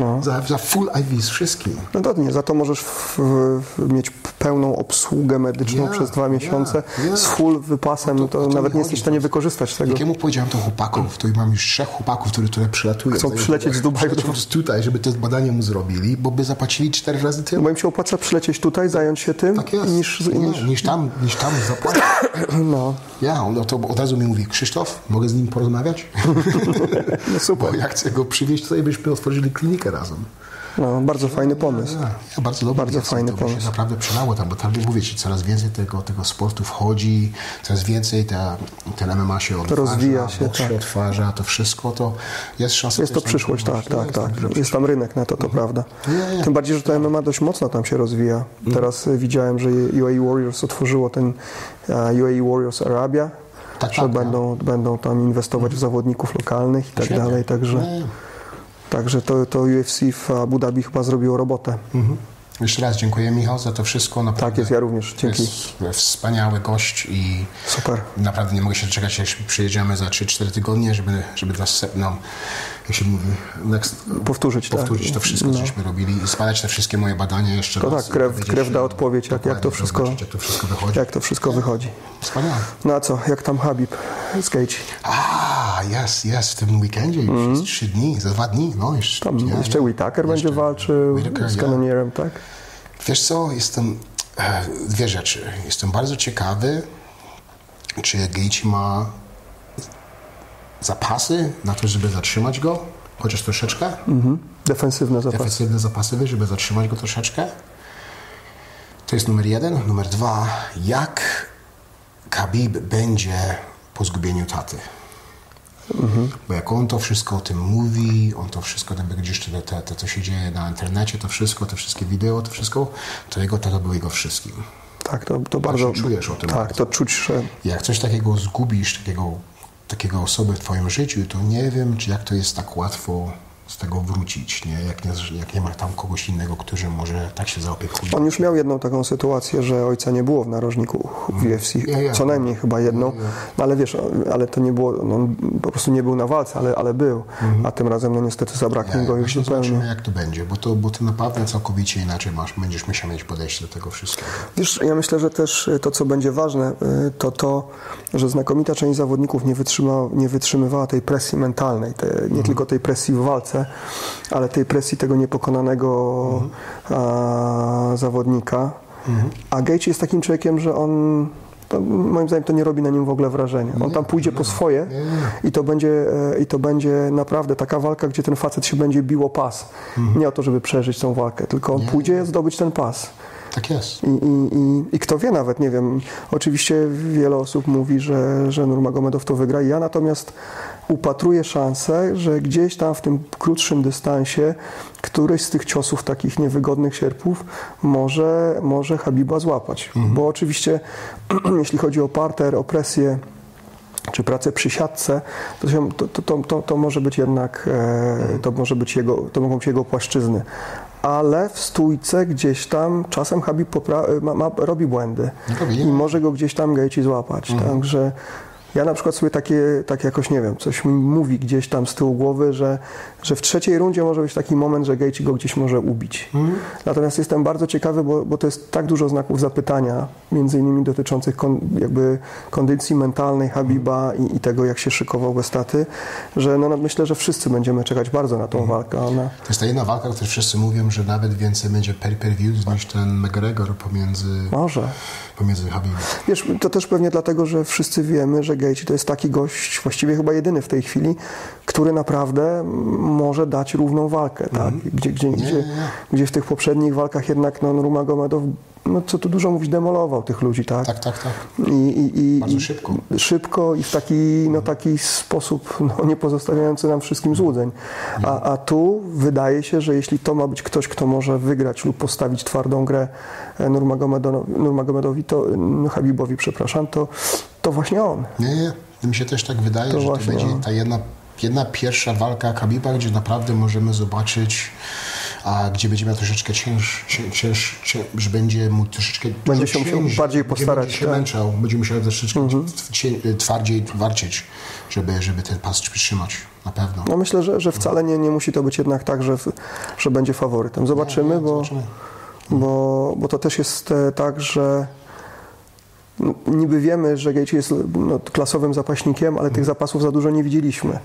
No. Za, za full IV z wszystkim. No to nie, za to możesz w, w, mieć pełną obsługę medyczną przez dwa miesiące z full wypasem, No no to- to, to nawet nie jesteś w stanie wykorzystać tego. Jak ja mu powiedziałem to chłopaków, to mam już trzech chłopaków, które, które przylatują. Chcą przylecieć z Dubaju przylecieć tutaj, żeby te badania mu zrobili, bo by zapłacili cztery razy tyle. Bo im się opłaca przylecieć tutaj, zająć się tym, Tak jest. niż, Nie, niż... niż tam, niż tam zapłacić. No, Ja, on to od razu mi mówi, Krzysztof, mogę z nim porozmawiać? no super. Bo ja chcę go przywieźć tutaj, byśmy otworzyli klinikę razem. No, bardzo fajny pomysł. Ja, ja bardzo dobry Bardzo jest, fajny to by się pomysł. naprawdę przydało tam, bo tam mówię ci, coraz więcej tego, tego sportu wchodzi, coraz więcej ta, ten MMA się odtwarza, rozwija się, tak. się odtwarza, to wszystko, to jest szansa... Jest to przyszłość, tak, tak, jest tak. duża Jest tam rynek na to, to prawda. Nie, nie. Tym bardziej, że to MMA dość mocno tam się rozwija. Teraz y, widziałem, że UAE Warriors otworzyło ten e, UAE Warriors Arabia, Tak, że tak, będą, będą tam inwestować w zawodników lokalnych i tak Świetnie. dalej, także, Nie. Także to, to UFC w Abu Dhabi chyba zrobiło robotę. Mhm. Jeszcze raz dziękuję Michał za to wszystko. Naprawdę Tak jest, ja również. Dzięki. Jest wspaniały gość i Super. naprawdę nie mogę się doczekać, jak przyjedziemy za 3-4 tygodnie, żeby, żeby no, jak się mówi, next, Powtórzyć, tak. powtórzyć to wszystko, co żeśmy robili i spadać te wszystkie moje badania jeszcze To raz. tak, krew- krew da odpowiedź, jak- jak to wszystko- zobaczyć, jak to wszystko wychodzi. Jak to wszystko wychodzi. Wspaniale. No a co, jak tam Habib z Gaethje? A, jest, jest, w tym weekendzie już jest trzy dni, za dwa dni, no jeszcze. Tam ja, jeszcze ja. Whittaker będzie walczył Whittaker, z ja. kanonierem, tak? Wiesz co, jestem, e, dwie rzeczy. Jestem bardzo ciekawy, czy Gaethje ma zapasy na to, żeby zatrzymać go, chociaż troszeczkę. Mhm. Defensywne zapasy. Defensywne zapasy, żeby zatrzymać go troszeczkę. To jest numer jeden. Numer dwa, jak Khabib będzie po zgubieniu taty. Bo jak on to wszystko o tym mówi, on to wszystko, tam gdzieś te, te, te, co się dzieje na internecie, to wszystko, te wszystkie wideo, to wszystko, to jego tata był jego wszystkim. Tak, to, to bardzo. czujesz o tym Tak, bardzo. to czuć, że Jak coś takiego zgubisz, takiego, takiego osoby w twoim życiu, to nie wiem, czy jak to jest tak łatwo z tego wrócić, nie? Jak, nie, jak nie ma tam kogoś innego, który może tak się zaopiekuje. on już miał jedną taką sytuację, że ojca nie było w narożniku w UFC. Ja, ja. Co najmniej chyba jedną. No ale wiesz, ale to nie było, no, on po prostu nie był na walce, ale, ale był. A tym razem no niestety zabraknie Ja, go już zupełnie. zobaczymy, jak to będzie, bo to, bo to naprawdę całkowicie inaczej masz, będziesz musiał mieć podejście do tego wszystkiego. Wiesz, ja myślę, że też y, to, co będzie ważne, y, to to, że znakomita część zawodników nie, wytrzyma, nie wytrzymywała tej presji mentalnej, te, Mhm. nie tylko tej presji w walce, ale tej presji tego niepokonanego Mhm. a, zawodnika. A Gaethje jest takim człowiekiem, że on to, moim zdaniem to nie robi na nim w ogóle wrażenia. On tam pójdzie po swoje i to będzie, e, i to będzie naprawdę taka walka, gdzie ten facet się będzie bił o pas. Mhm. Nie o to, żeby przeżyć tą walkę, tylko on pójdzie zdobyć ten pas. Tak jest. I, i, i, I kto wie nawet, nie wiem, oczywiście wiele osób mówi, że, że Nurmagomedow to wygra. Ja natomiast upatruję szansę, że gdzieś tam w tym krótszym dystansie któryś z tych ciosów takich niewygodnych sierpów może, może Habiba złapać. Bo oczywiście jeśli chodzi o parter, o presję, czy pracę przy siatce, to, się, to, to, to, to, to może być jednak, e, to może być jego, to mogą być jego płaszczyzny. Ale w stójce gdzieś tam czasem Habib popra- ma, ma, robi błędy. Robi, i może go gdzieś tam Gaethje złapać. Także ja na przykład sobie takie, tak jakoś, nie wiem, coś mi mówi gdzieś tam z tyłu głowy, że, że w trzeciej rundzie może być taki moment, że Gaethje go gdzieś może ubić. Natomiast jestem bardzo ciekawy, bo, bo to jest tak dużo znaków zapytania, między innymi dotyczących kon, jakby kondycji mentalnej Habiba i, i tego, jak się szykował bez taty, że no, no, myślę, że wszyscy będziemy czekać bardzo na tą walkę. Ona, To jest ta jedna walka, o której wszyscy mówią, że nawet więcej będzie pay-per-view niż ten McGregor pomiędzy, może. pomiędzy Habibem. Wiesz, to też pewnie dlatego, że wszyscy wiemy, że Gaethje to jest taki gość, właściwie chyba jedyny w tej chwili, który naprawdę może dać równą walkę, tak? Gdzie, gdzie, gdzie, nie. gdzie w tych poprzednich walkach jednak no, Nurmagomedov, no co tu dużo mówić, demolował tych ludzi, tak? Tak, tak, tak. I, i, i, Bardzo szybko. Szybko i w taki, no, taki sposób no, nie pozostawiający nam wszystkim złudzeń. A, a tu wydaje się, że jeśli to ma być ktoś, kto może wygrać lub postawić twardą grę e, Nurmagomedowi, to, no, Habibowi, przepraszam, to, to właśnie on. Nie, nie. Mi się też tak wydaje, To że to będzie no. ta jedna, jedna pierwsza walka Khabiba, gdzie naprawdę możemy zobaczyć a gdzie będzie miał troszeczkę cięż, cięż, cięż, cięż że będzie mu troszeczkę Będzie się musiał bardziej postarać, Będzie się tak. męczał, będzie musiał troszeczkę cię- twardziej walczyć, żeby, żeby ten pas przytrzymać, na pewno. No myślę, że, że wcale nie, nie musi to być jednak tak, że, że będzie faworytem. Zobaczymy, Nie, bo, zobaczymy. bo, bo to też jest e, tak, że niby wiemy, że Gaethje jest no, klasowym zapaśnikiem, ale Mhm. tych zapasów za dużo nie widzieliśmy.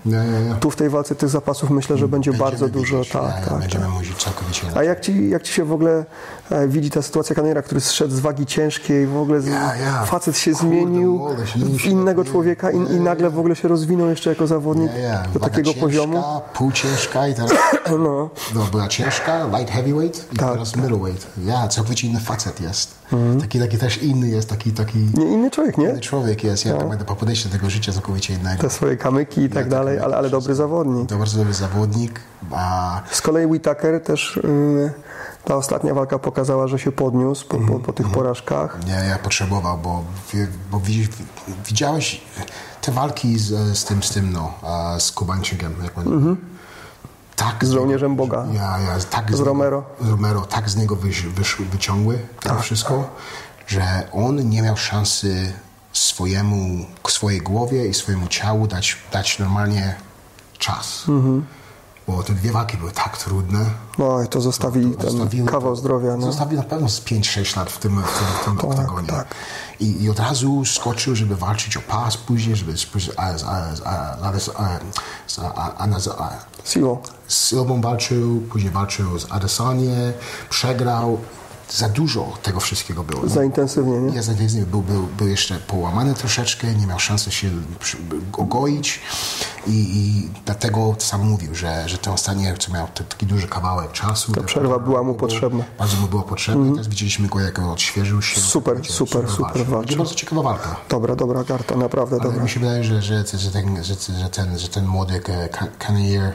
Tu w tej walce tych zapasów myślę, że będzie Będziemy bardzo dużo. Tak, tak, Będziemy tak. całkowicie A jak ci, jak ci się w ogóle e, widzi ta sytuacja Kanera, który zszedł z wagi ciężkiej, w ogóle z, facet się Kurde, zmienił w się. innego człowieka i, i nagle w ogóle się rozwinął jeszcze jako zawodnik do Waga takiego ciężka, poziomu. Pół ciężka i teraz No. no, była ciężka, light heavyweight i Tak. teraz middleweight. Ja, całkowicie inny facet jest. Mhm. Taki, taki też inny jest, taki, taki Nie, inny człowiek, nie? inny człowiek jest. Ja tak będę po podejściu do tego życia całkowicie innego. Te swoje kamyki i tak tak, dalej, tak, ale, ale dobry zawodnik. To bardzo dobry zawodnik, a Z kolei Whitaker też y, ta ostatnia walka pokazała, że się podniósł po, po, po tych porażkach. nie, ja potrzebował, bo, bo widzi- widziałeś te walki z, z tym, z tym, no, a, z Kubańczykiem, jak on, tak Mhm. Z żołnierzem Boga. Ja, ja, tak Z niego- Romero. Z Romero, tak z niego wysz, wyciągły to Tak. wszystko, że on nie miał szansy swojemu, swojej głowie i swojemu ciału dać, dać normalnie czas. Mhm. Bo te dwie walki były tak trudne. No i to zostawi ten Zostawiły- kawał zdrowia. No. Zostawił na pewno z 5-6 lat w tym, w tym, w tym oktagonie. tak. I, I od razu skoczył, żeby walczyć o pas później, żeby z, Silvą walczył, później walczył z Adesanie, przegrał. Za dużo tego wszystkiego było. Za intensywnie, nie? Ja za intensywnie był, był, był jeszcze połamany troszeczkę, nie miał szansy się ogoić i, i dlatego sam mówił, że, że ten ostatni, co miał taki duży kawałek czasu. Ta przerwa była mu potrzebna. Bardzo mu była potrzebna. Teraz widzieliśmy go, jak on odświeżył się. Super, super, super walczył. Będzie bardzo ciekawa walka. Dobra, dobra karta, naprawdę Ale dobra. mi się wydaje, że, że, że, ten, że, że, ten, że ten młody Kanier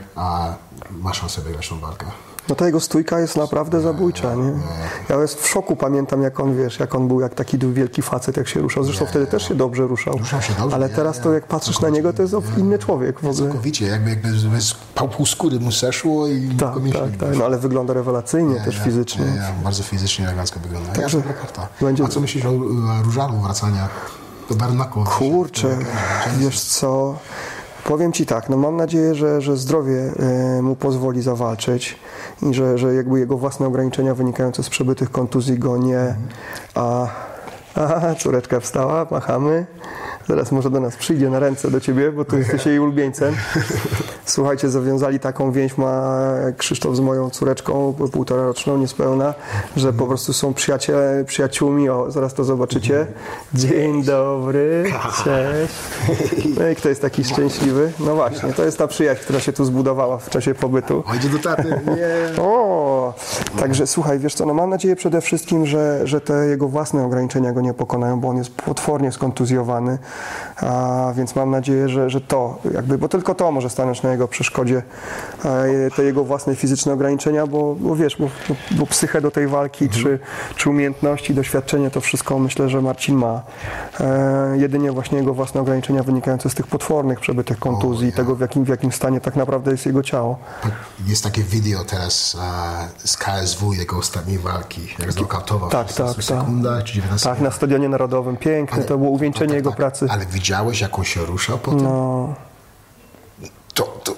ma szansę wygrać tą walkę. No ta jego stójka jest naprawdę zabójcza, nie? Ja jest w szoku, pamiętam jak on, wiesz, jak on był jak taki wielki facet, jak się ruszał. Zresztą wtedy też się dobrze ruszał. Ruszał się dobrze, Ale nie, teraz nie. to jak patrzysz na niego, to jest inny człowiek w ogóle. Całkowicie, jakby, jakby z pół, skóry mu zeszło i Tak, tak, tak. No ale wygląda rewelacyjnie też Ja- fizycznie. Ja, bardzo fizycznie elegancko wygląda. Także ja, będzie- A co myślisz o, o Różalu wracania do Bernako? Kurczę, wiesz co, powiem Ci tak, no mam nadzieję, że, że zdrowie e, mu pozwoli zawalczyć i że, że jakby jego własne ograniczenia wynikające z przebytych kontuzji go nie... A, aha, córeczka wstała, machamy. Zaraz może do nas przyjdzie na ręce do Ciebie, bo tu jesteś jej ulubieńcem. Słuchajcie, zawiązali taką więź ma Krzysztof z moją córeczką, półtora roczną, niespełna, że po prostu są przyjaciele, przyjaciółmi, o, zaraz to zobaczycie. Dzień dobry, cześć. No i kto jest taki szczęśliwy? No właśnie, to jest ta przyjaźń, która się tu zbudowała w czasie pobytu. Ojdzie do taty. Nie. O, także słuchaj, wiesz co, no mam nadzieję przede wszystkim, że, że te jego własne ograniczenia go nie pokonają, bo on jest potwornie skontuzjowany, a, więc mam nadzieję, że, że to, jakby, bo tylko to może stanąć na jego przeszkodzie, te jego własne fizyczne ograniczenia, bo, bo wiesz, bo, bo, psychę do tej walki, czy, czy umiejętności, doświadczenie, to wszystko myślę, że Marcin ma. E, jedynie właśnie jego własne ograniczenia wynikające z tych potwornych przebytych kontuzji, tego w jakim, w jakim stanie tak naprawdę jest jego ciało. Jest takie wideo teraz a, z KSW, jego ostatniej walki, jak znokautował Tak, w 16 tak, tak. sekundach, czy 19 Tak, na Stadionie Narodowym. Piękne, to było uwieńczenie tak, jego tak. pracy. Ale widziałeś, jak on się ruszał potem? No, To, to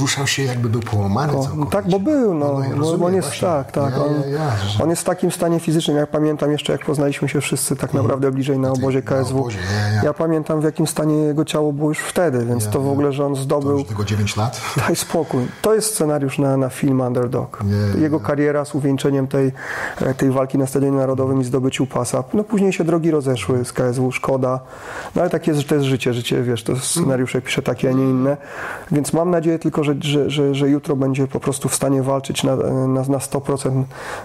ruszał się, jakby był połamany no całkowicie. tak, bo był, no, no, rozumiem bo on jest właśnie. tak, tak. Ja, on, ja, on jest w takim stanie fizycznym, ja pamiętam jeszcze, jak poznaliśmy się wszyscy tak naprawdę bliżej na obozie Mhm. na KSW. obozie, ja, pamiętam, w jakim stanie jego ciało było już wtedy, więc to w ogóle, że on To zdobył... już tylko 9 lat. Daj spokój. To jest scenariusz na, na film Underdog. Jego kariera z uwieńczeniem tej, e, tej walki na Stadionie Narodowym i zdobyciu pasa. No później się drogi rozeszły z KSW, szkoda. No ale tak jest, że to jest życie. Życie, wiesz, to scenariusze pisze takie, a nie inne. Więc mam nadzieję tylko, że, że, że, że jutro będzie po prostu w stanie walczyć na, na, na 100%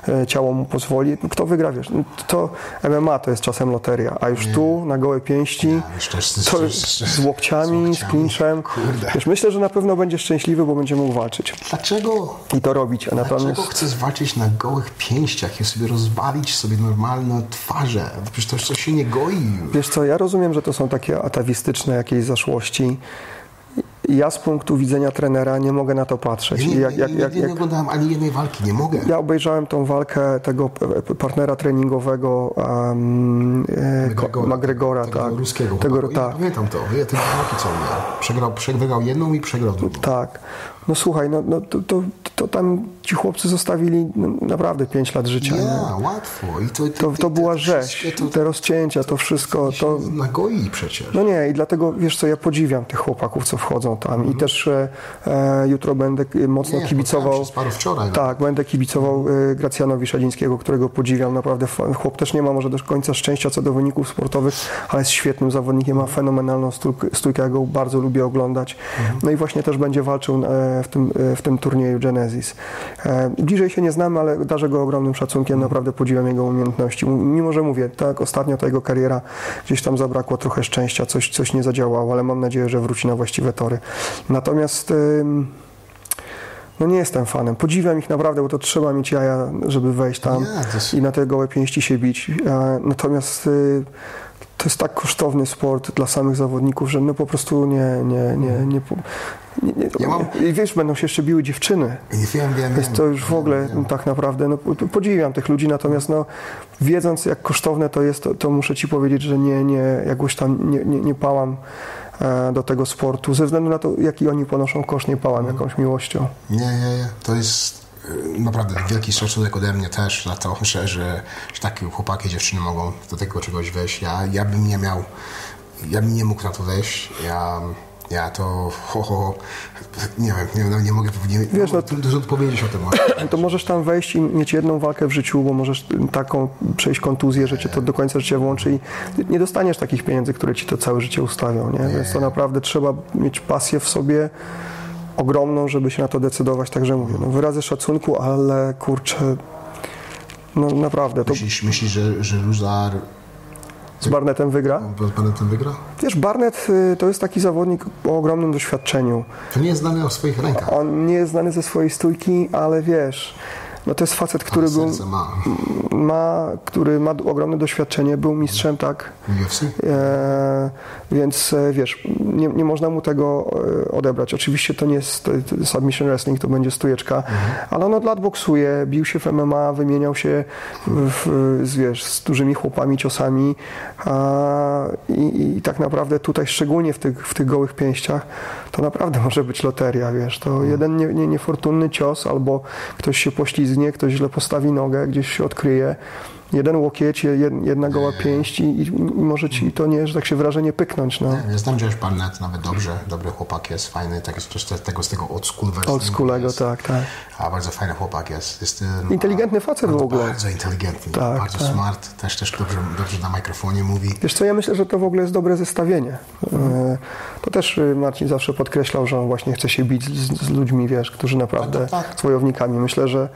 e, ciało mu pozwoli. Kto wygra, wiesz, to MMA to jest czasem loteria, a już tu na gołe pięści jeszcze z- z- to z- z- z łokciami, z łokciami. klinczem. Wiesz, myślę, że na pewno będzie szczęśliwy, bo będzie mógł walczyć Dlaczego? i to robić. A natomiast Dlaczego chcesz walczyć na gołych pięściach i sobie rozwalić sobie normalną twarze? Przecież to, to się nie goi wiesz co, ja rozumiem, że to są takie atawistyczne jakieś zaszłości. Ja z punktu widzenia trenera nie mogę na to patrzeć. Ja nie, I jak, nie, jak, jak, nie jak, oglądałem ani jednej walki, nie mogę. ja obejrzałem tą walkę tego p- partnera treningowego um, e, McGregora, McGregora, tego tak. ruskiego Tego, chłopaka. Ja tak. pamiętam to, ja te walki co on miał. Przegrał, przegrał jedną i przegrał drugą. Tak. No słuchaj, no, no to, to, to tam ci chłopcy zostawili no, naprawdę 5 lat życia. nie? Ja, łatwo. I to, To, to była To, te rozcięcia, to wszystko, to... nagoi przecież. No nie, i dlatego, wiesz co, ja podziwiam tych chłopaków, co wchodzą tam i też e, e, jutro będę mocno Nie, kibicował... paru wczoraj, no. Tak, będę kibicował e, Gracjanowi Szadzińskiego, którego podziwiam, naprawdę chłop też nie ma może do końca szczęścia co do wyników sportowych, ale jest świetnym zawodnikiem, ma fenomenalną stójkę, ja go bardzo lubię oglądać. No i właśnie też będzie walczył e, w tym, e, w tym turnieju Genesis. E, Bliżej się nie znamy, ale darzę go ogromnym szacunkiem, naprawdę podziwiam jego umiejętności. Mimo, że mówię, tak, ostatnio ta jego kariera gdzieś tam zabrakło trochę szczęścia, coś, coś nie zadziałało, ale mam nadzieję, że wróci na właściwe tory. Natomiast no nie jestem fanem. Podziwiam ich naprawdę, bo to trzeba mieć jaja, żeby wejść tam jest- i na te gołe pięści się bić. E, Natomiast y, to jest tak kosztowny sport dla samych zawodników, że no po prostu nie, nie, nie, nie, po- nie, nie Ja mam- I wiesz, będą się jeszcze biły dziewczyny. Wiem, wiem, Jest to już w ogóle wiem. tak naprawdę, no, po- podziwiam tych ludzi, natomiast no, wiedząc jak kosztowne to jest, to, to muszę Ci powiedzieć, że nie, nie, jakoś tam nie, nie, nie pałam e, do tego sportu, ze względu na to, jaki oni ponoszą koszt, nie pałam jakąś miłością. Nie, nie, nie. To jest naprawdę wielki szacunek ode mnie też za to, że, że, że takie chłopaki, dziewczyny mogą do tego czegoś wejść. Ja, ja bym nie miał, ja bym nie mógł na to wejść. Ja, ja to, ho, ho, nie wiem, nie, nie mogę nie, Wiesz, no- no, dużo powiedzieć o tym. To możesz tam wejść i mieć jedną walkę w życiu, bo możesz taką przejść kontuzję, że cię to do końca życia włączy i nie dostaniesz takich pieniędzy, które ci to całe życie ustawią, nie? Więc to naprawdę trzeba mieć pasję w sobie ogromną, żeby się na to decydować. Także mówię, no wyrazy szacunku, ale kurczę, no naprawdę, to Myślisz, myślisz że, że Luzar z Barnettem wygra. z Barnettem wygra? Wiesz, Barnett y, to jest taki zawodnik o ogromnym doświadczeniu. To nie jest znany o swoich rękach. On nie jest znany ze swojej stójki, ale wiesz, no to jest facet, który był, ma ma, który ma ogromne doświadczenie, był mistrzem, tak, UFC. e, więc e, wiesz, nie, nie można mu tego e, odebrać. Oczywiście to nie jest to submission wrestling, to będzie stójeczka, ale on od lat boksuje, bił się w MMA, wymieniał się w, z, wiesz, z dużymi chłopami, ciosami a, i, i tak naprawdę tutaj, szczególnie w tych, w tych gołych pięściach, to naprawdę może być loteria, wiesz, to jeden nie, nie, niefortunny cios albo ktoś się poślizgnie, ktoś źle postawi nogę, gdzieś się odkryje, jeden łokieć, jed- jedna goła pięść i, i, może ci to nie, że tak się wrażenie pyknąć, no. Ja znam Josh Barnett nawet dobrze, dobry chłopak jest, fajny, tak jest też tego z tego old school Oldschoolego, jest. tak, tak. A bardzo fajny chłopak jest. jest um, Inteligentny facet w ogóle. Bardzo inteligentny, Tak, bardzo tak. smart, też, też dobrze, dobrze na mikrofonie mówi. Wiesz co, ja myślę, że to w ogóle jest dobre zestawienie. E, To też y, Marcin zawsze podkreślał, że on właśnie chce się bić z, z ludźmi, wiesz, którzy naprawdę Tak, tak, z wojownikami. Myślę, że,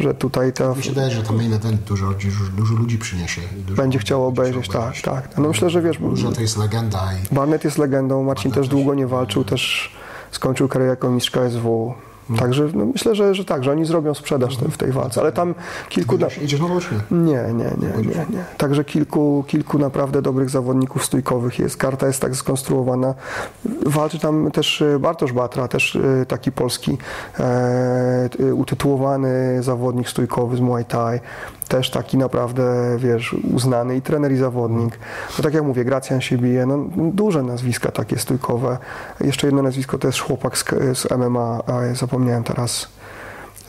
że tutaj ta, Mi się wydaje, że ten main event dużo, dużo, dużo ludzi przyniesie. Dużo będzie chciało będzie obejrzeć, tak, tak. No myślę, że wiesz, Dużo to jest legenda i Barnett jest legendą, Marcin też długo nie walczył, też skończył karierę jako mistrz KSW. Także no, myślę, że, że tak, że oni zrobią sprzedaż te- w tej walce, ale tam kilku... Będziesz, idziesz na rocznie. Nie, nie, nie, nie, nie. Także kilku, kilku naprawdę dobrych zawodników stójkowych jest. Karta jest tak skonstruowana. Walczy tam też e, Bartosz Batra, też e, taki polski e, e, utytułowany zawodnik stójkowy z Muay Thai. Też taki naprawdę, wiesz, uznany i trener i zawodnik. No tak jak mówię, Gracjan się bije, no duże nazwiska takie stójkowe. Jeszcze jedno nazwisko to jest chłopak z, z MMA, zapomniałem teraz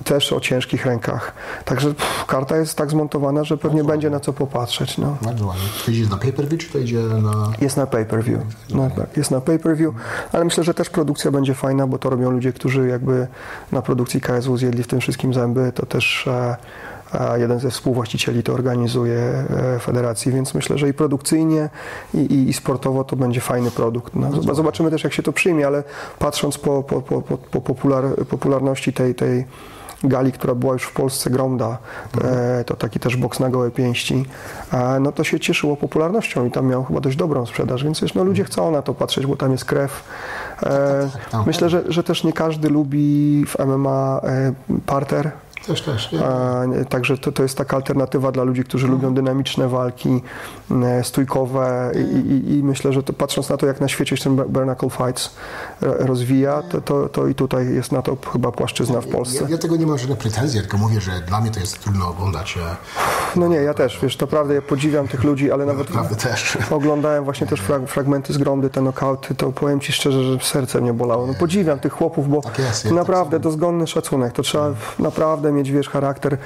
też o ciężkich rękach. Także pff, karta jest tak zmontowana, że pewnie będzie na co popatrzeć. No. Bardzo ładnie. To idzie na pay-per-view, czy to idzie na... Jest na pay-per-view. No, tak, jest na pay-per-view, ale myślę, że też produkcja będzie fajna, bo to robią ludzie, którzy jakby na produkcji KSW zjedli w tym wszystkim zęby. To też e, e, jeden ze współwłaścicieli to organizuje e, federacji, więc myślę, że i produkcyjnie, i, i, i sportowo to będzie fajny produkt. No, zob- zobaczymy też, jak się to przyjmie, ale patrząc po, po, po, po, po popular, popularności tej, tej gali, która była już w Polsce, Gromda, e, to taki też boks na gołe pięści, no to się cieszyło popularnością i tam miał chyba dość dobrą sprzedaż, więc wiesz, no ludzie chcą na to patrzeć, bo tam jest krew. E, tak, tak. myślę, że, że też nie każdy lubi w MMA parter, Też, też. Także to, to jest taka alternatywa dla ludzi, którzy lubią dynamiczne walki, e, stójkowe i, i, i myślę, że to, patrząc na to, jak na świecie się ten bare knuckle fights e, rozwija, to, to, to i tutaj jest na to chyba płaszczyzna w Polsce. Ja, ja tego nie mam żadnych pretensji, tylko mówię, że dla mnie to jest trudno oglądać. e, No nie, ja też, wiesz, naprawdę ja podziwiam tych ludzi, ale nawet Naprawdę też. oglądałem właśnie też frag, fragmenty z Gromdy, te nokauty, to powiem Ci szczerze, że serce mnie bolało. No, podziwiam tych chłopów, bo Tak jest, naprawdę tak dozgonny szacunek. To trzeba naprawdę mieć, wiesz, charakter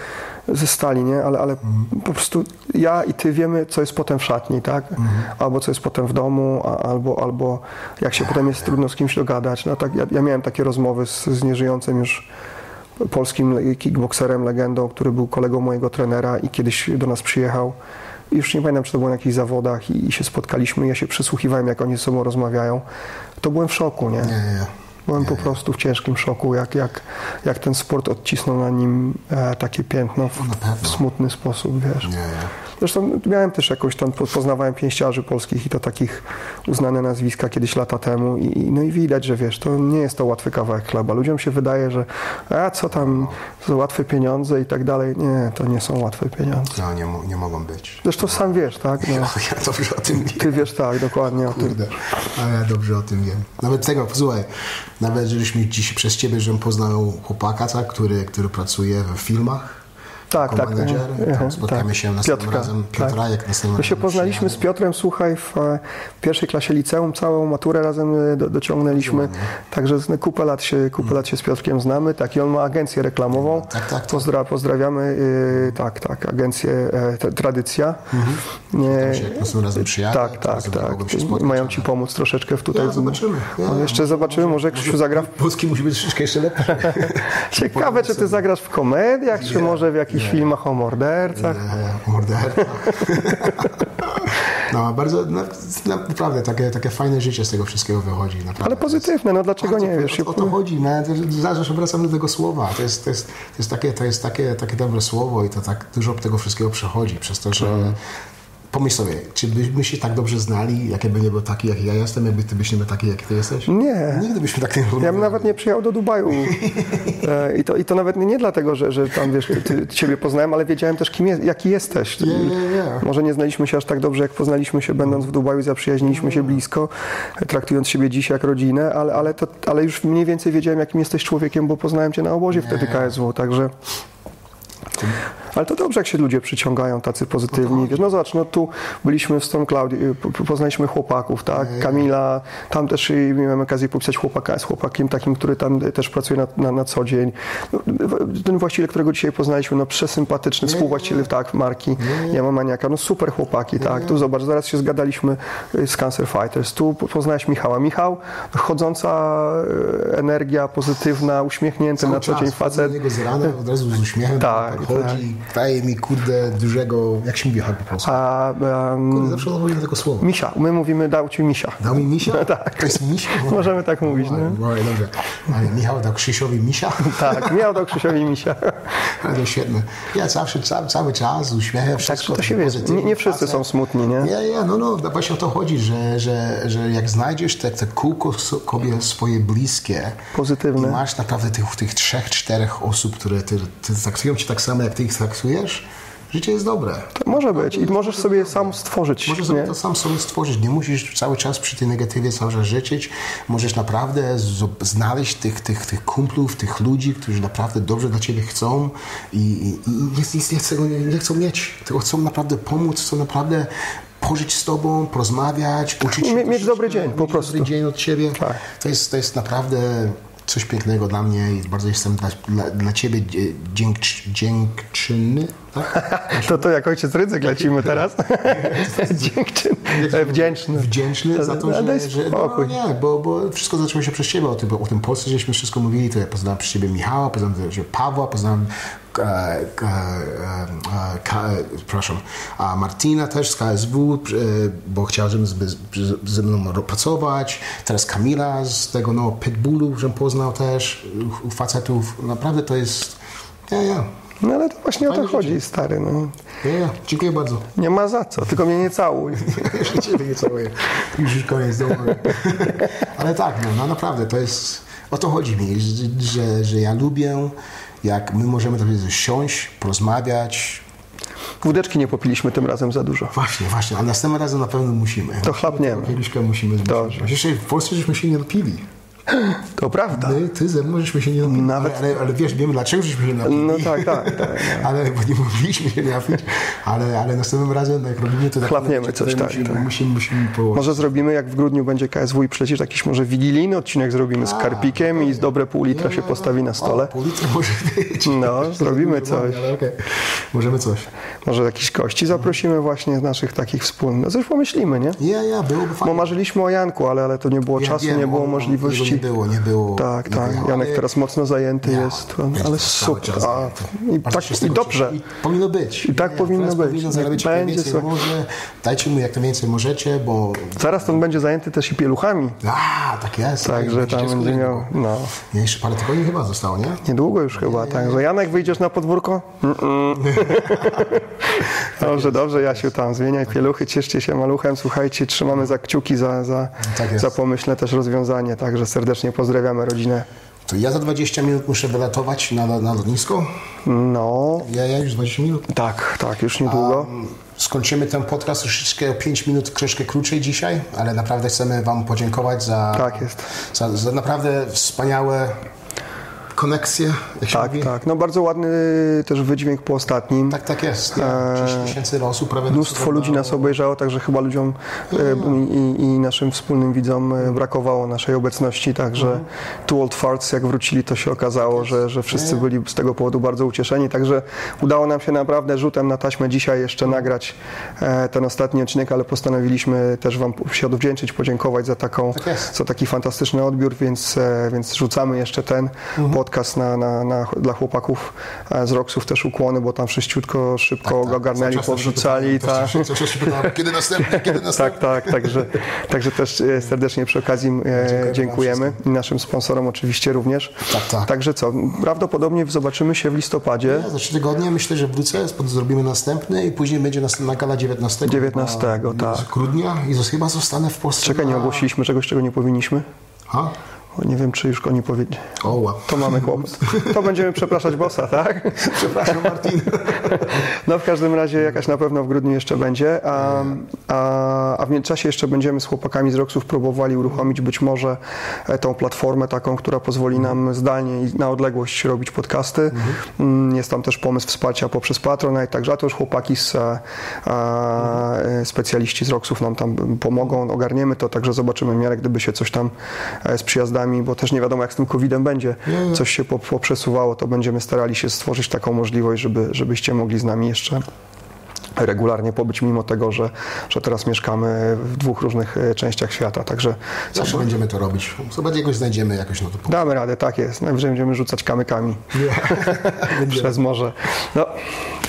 ze stali, nie? Ale, ale Mhm. po prostu ja i Ty wiemy, co jest potem w szatni, tak? Mhm. Albo co jest potem w domu, a, albo, albo jak się potem jest trudno z kimś dogadać. No tak, ja, ja miałem takie rozmowy z, z nieżyjącym już polskim kickbokserem, legendą, który był kolegą mojego trenera i kiedyś do nas przyjechał. I Już nie pamiętam, czy to było na jakichś zawodach i, i się spotkaliśmy. Ja się przysłuchiwałem, jak oni ze sobą rozmawiają. To byłem w szoku? Nie, nie, nie. Byłem po prostu w ciężkim szoku, jak, jak, jak ten sport odcisnął na nim e, takie piętno w, pewno. w smutny sposób, wiesz. Nie. Zresztą miałem też jakąś tam, po- poznawałem pięściarzy polskich i to takich uznane nazwiska kiedyś lata temu i, no i widać, że wiesz, to nie jest to łatwy kawałek chleba. Ludziom się wydaje, że a co tam, są łatwe pieniądze i tak dalej. Nie, to nie są łatwe pieniądze. No, nie, nie mogą być. Zresztą sam wiesz, tak? No, Ja dobrze o tym wiem. ty wiesz tak, dokładnie o tym. Kurde, ale ja dobrze o tym wiem. Nawet tego, posłuchaj, nawet żeśmy dziś przez ciebie, żebym poznał chłopaka, tak, który, który pracuje w filmach. Tak, tak. Aha, Tam spotkamy tak. się następnym Piotrka, razem. Piotra, tak. jak następnym My się poznaliśmy z. Piotrem, słuchaj, w e, pierwszej klasie liceum, całą maturę razem e, do, dociągnęliśmy. Także kupę lat, się, kupę lat się z Piotrkiem znamy. Tak, i on ma agencję reklamową. Tak, tak, tak. Pozdra, pozdrawiamy, e, tak, tak, agencję e, te, Tradycja. Tam się jak następnym razem przyjadę, tak, tak, tak. spotkać. Mają ci pomóc troszeczkę w tutaj. Ja, zobaczymy. Ja, No, jeszcze zobaczymy, może Krzysiu zagra w Polski musi być troszeczkę jeszcze lepszy. Ciekawe, czy ty zagrasz w komediach, czy może w jakichś filmach o mordercach. Nie, morderca. No, bardzo, no, naprawdę, takie, takie fajne życie z tego wszystkiego wychodzi. Naprawdę. Ale pozytywne, no dlaczego nie, wiesz? O, o to chodzi, no, zawsze wracam do tego słowa. To jest, to jest, to jest, takie, to jest takie, takie dobre słowo i to tak dużo tego wszystkiego przechodzi przez to, że pomyśl sobie, czy byśmy się tak dobrze znali, jakie by nie był taki, jak ja jestem, jakby ty byś nie był taki, jak ty jesteś? Nie. Nigdy byśmy tak nie Ja bym rozmawiali. nawet nie przyjechał do Dubaju. E, I to, I to nawet nie, nie dlatego, że, że tam wiesz, ty, ciebie poznałem, ale wiedziałem też, kim jest, jaki jesteś. Nie, nie, nie. Może nie znaliśmy się aż tak dobrze, jak poznaliśmy się będąc w Dubaju, zaprzyjaźniliśmy się blisko, e, traktując siebie dziś jak rodzinę, ale, ale, to, ale już mniej więcej wiedziałem, jakim jesteś człowiekiem, bo poznałem cię na obozie wtedy KSW, także... Ale to dobrze, jak się ludzie przyciągają, tacy pozytywni. Wiesz, no zobacz, no tu byliśmy w Stone Cloud, po- po- poznaliśmy chłopaków, tak? Kamila, tam też miałem okazję popisać chłopaka z chłopakiem takim, który tam też pracuje na, na, na co dzień. No, Ten właściciel, którego dzisiaj poznaliśmy, no przesympatyczny, współwłaściciel, tak, marki, nie ma maniaka, no super chłopaki, tak? Tu zobacz, zaraz się zgadaliśmy y, z Cancer Fighters, tu po- poznałeś Michała. Michał, chodząca y, energia pozytywna, uśmiechnięty na co dzień Wchodzę do facet. z rana, od razu z uśmiechem, tak, chodzi, daje mi, kurde, dużego, jak się mówi po polsku? A, em, Kurde, zawsze mówimy tego słowa. Misia, my mówimy dał ci misia. Dał mi misia? Tak. To jest misia? Możemy tak mówić, Oj, no. oj, dobrze. Ale Michał dał Krzysiowi misia? Tak, miał dał Krzysiowi misia. Ale to świetne. Ja zawsze, cały, cały czas z uśmiechem, Tak, wszystko. to się wie, nie, nie wszyscy są smutni, nie? Nie, nie, no, no, właśnie o to chodzi, że, że, że jak znajdziesz te, te kółko sobie swoje bliskie Pozytywne. i masz naprawdę tych, tych trzech, czterech osób, które ty, ty traktują cię tak samo, jak ty ich traktujesz, życie jest dobre. To może być i możesz sobie sam stworzyć, Możesz sobie to sam sobie stworzyć. Nie musisz cały czas przy tej negatywie cały czas życzyć. Możesz naprawdę znaleźć tych, tych, tych kumplów, tych ludzi, którzy naprawdę dobrze dla ciebie chcą i, i, i nie, nie, chcą, nie chcą mieć, tylko chcą naprawdę pomóc, chcą naprawdę pożyć z tobą, porozmawiać, uczyć się Mie- mieć dobry dzień, po prostu. Dobry dzień od ciebie. Tak. To, jest, to jest naprawdę coś pięknego dla mnie i bardzo jestem dla, dla, dla ciebie dziękcz, dziękczynny. Tak? To to jak ojciec Rydzyk lecimy teraz. Dziękczyn. E, Wdzięczny. wdzięczny za to, daj że, że no, nie, bo, bo wszystko zaczęło się przez ciebie, o tym, o tym Polsce, żeśmy wszystko mówili, to ja poznałem przez ciebie Michała, poznałem Pawła, poznałem przepraszam, a Martina też z KSW, e, bo chciała z, ze mną pracować, teraz Kamila z tego no, Pitbullu, żem poznał też, u, facetów, naprawdę to jest, ja, ja, No ale to właśnie o to Fajne chodzi, życie. stary. No. ja, ja, dziękuję bardzo. Nie ma za co, tylko mnie nie całuj. Ciebie nie całuję. Już koniec, dobra. Ale tak, no, no naprawdę, to jest, o to chodzi mi, że, że, że ja lubię jak my możemy tak siąść, porozmawiać. Wódeczki nie popiliśmy tym razem za dużo. Właśnie, właśnie, a następnym razem na pewno musimy. To chlapniemy. Kieliszkę musimy Dobrze. zmusić. Jeszcze w Polsce żeśmy się nie napili. To prawda. My, ty ze mną żeśmy się nie napili. Nawet- Ale, ale, ale wiesz, wiemy dlaczego żeśmy się nie napili. No tak, tak, tak. ale bo nie mogliśmy się napić, ale, ale następnym razem jak robimy to tak Chlapniemy to coś, tak, musimy, tak. musimy, musimy położyć. Może zrobimy, jak w grudniu będzie KSW i przecież jakiś może wigilijny odcinek zrobimy z karpikiem i z dobre pół litra się postawi na O, stole. pół litra może być. No, zrobimy coś. Ale okej, możemy coś. Może jakichś gości zaprosimy właśnie z naszych takich wspólnych. No coś pomyślimy, nie? Ja, ja, byłoby Bo fajnie. marzyliśmy o Janku, ale, ale to nie było Ja czasu, nie było o- możliwości. Nie było, nie było. Tak, nie tak. było, Janek ale- teraz mocno zajęty Ja, jest, ale super. A. I, tak, I dobrze. I powinno być. I tak powinno teraz być. Powinno zarabiać Będzie najwięcej co- może. Dajcie mu jak to więcej możecie, bo... Zaraz on będzie zajęty też i pieluchami. A, tak jest. Także tam będzie miał. No. Nie, jeszcze parę tygodni chyba zostało, nie? Niedługo już chyba, tak. Że Janek wyjdziesz na podwórko? Mm-mm. dobrze, dobrze, Jasiu, tam zmieniaj pieluchy, cieszcie się maluchem, słuchajcie, trzymamy za kciuki za, za, Tak za pomyślne też rozwiązanie, także serdecznie pozdrawiamy rodzinę. To ja za 20 minut muszę wylatować na, na lotnisko. No, Ja, ja już 20 minut. tak, tak, już niedługo. Skończymy ten podcast troszeczkę o 5 minut, troszkę krócej dzisiaj, ale naprawdę chcemy Wam podziękować za, Tak jest. za, za naprawdę wspaniałe się Tak, mówi. tak. No bardzo ładny też wydźwięk po ostatnim. Tak, tak jest. Ja, 6 tysięcy osób prawie Mnóstwo ludzi nas obejrzało, także chyba ludziom e, i, i naszym wspólnym widzom e, brakowało naszej obecności, także Two Old Farts jak wrócili, to się okazało, że, że wszyscy byli z tego powodu bardzo ucieszeni, także udało nam się naprawdę rzutem na taśmę dzisiaj jeszcze nagrać e, ten ostatni odcinek, ale postanowiliśmy też Wam się odwdzięczyć, podziękować za, taką, Tak za taki fantastyczny odbiór, więc, e, więc rzucamy jeszcze ten podcast na, na, na, dla chłopaków e, z Roxów też ukłony, bo tam wszyściutko, szybko Tak, nas się powrzucali. tak. czas się pytają, Kiedy następny, kiedy Tak, następny. tak, także, także też e, serdecznie przy okazji e, Dziękujemy dziękujemy i naszym sponsorom oczywiście również. Tak, tak. Także co, prawdopodobnie zobaczymy się w listopadzie. Ja za 3 tygodnie myślę, że wrócę, zrobimy następny i później będzie następna gala 19. 19, chyba, tak. grudnia i chyba zostanę w Polsce. Czekaj, nie na- ogłosiliśmy czegoś, czego nie powinniśmy. Ha? O, nie wiem, czy już oni powiedzieli. O, wow. To mamy kłopot. To będziemy przepraszać bossa, tak? Przepraszam, Martin. No w każdym razie jakaś na pewno w grudniu jeszcze będzie, a, a, a w międzyczasie jeszcze będziemy z chłopakami z Roxów próbowali uruchomić być może e, tą platformę taką, która pozwoli nam zdalnie i na odległość robić podcasty. Mm, Jest tam też pomysł wsparcia poprzez Patronite, także a to już chłopaki z e, e, specjaliści z Roxów nam tam pomogą, ogarniemy to, także zobaczymy w miarę, gdyby się coś tam z przyjazdami, bo też nie wiadomo jak z tym COVID-em będzie, coś się po- poprzesuwało, to będziemy starali się stworzyć taką możliwość, żeby, żebyście mogli z nami jeszcze regularnie pobyć, mimo tego, że, że teraz mieszkamy w dwóch różnych e, częściach świata. Także Zawsze będziemy to robić. Zobacz, jakoś znajdziemy jakoś na to. damy radę, tak jest. Najwyżej będziemy rzucać kamykami przez morze. No,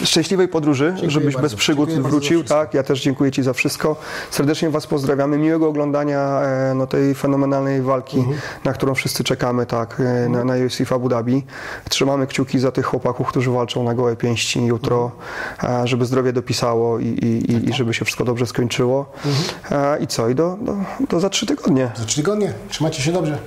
szczęśliwej podróży, żebyś bardzo. bez przygód Dziękuję wrócił. Tak, ja też dziękuję Ci za wszystko. Serdecznie Was pozdrawiamy. Miłego oglądania e, no, tej fenomenalnej walki, Mhm. na którą wszyscy czekamy, tak, e, na, na UFC w Abu Dhabi. Trzymamy kciuki za tych chłopaków, którzy walczą na gołe pięści jutro, Mhm. żeby zdrowie dopisało i, i, i, i żeby się wszystko dobrze skończyło. Mhm. E, I co? I do, do, do za trzy tygodnie. Za trzy tygodnie. Trzymajcie się dobrze.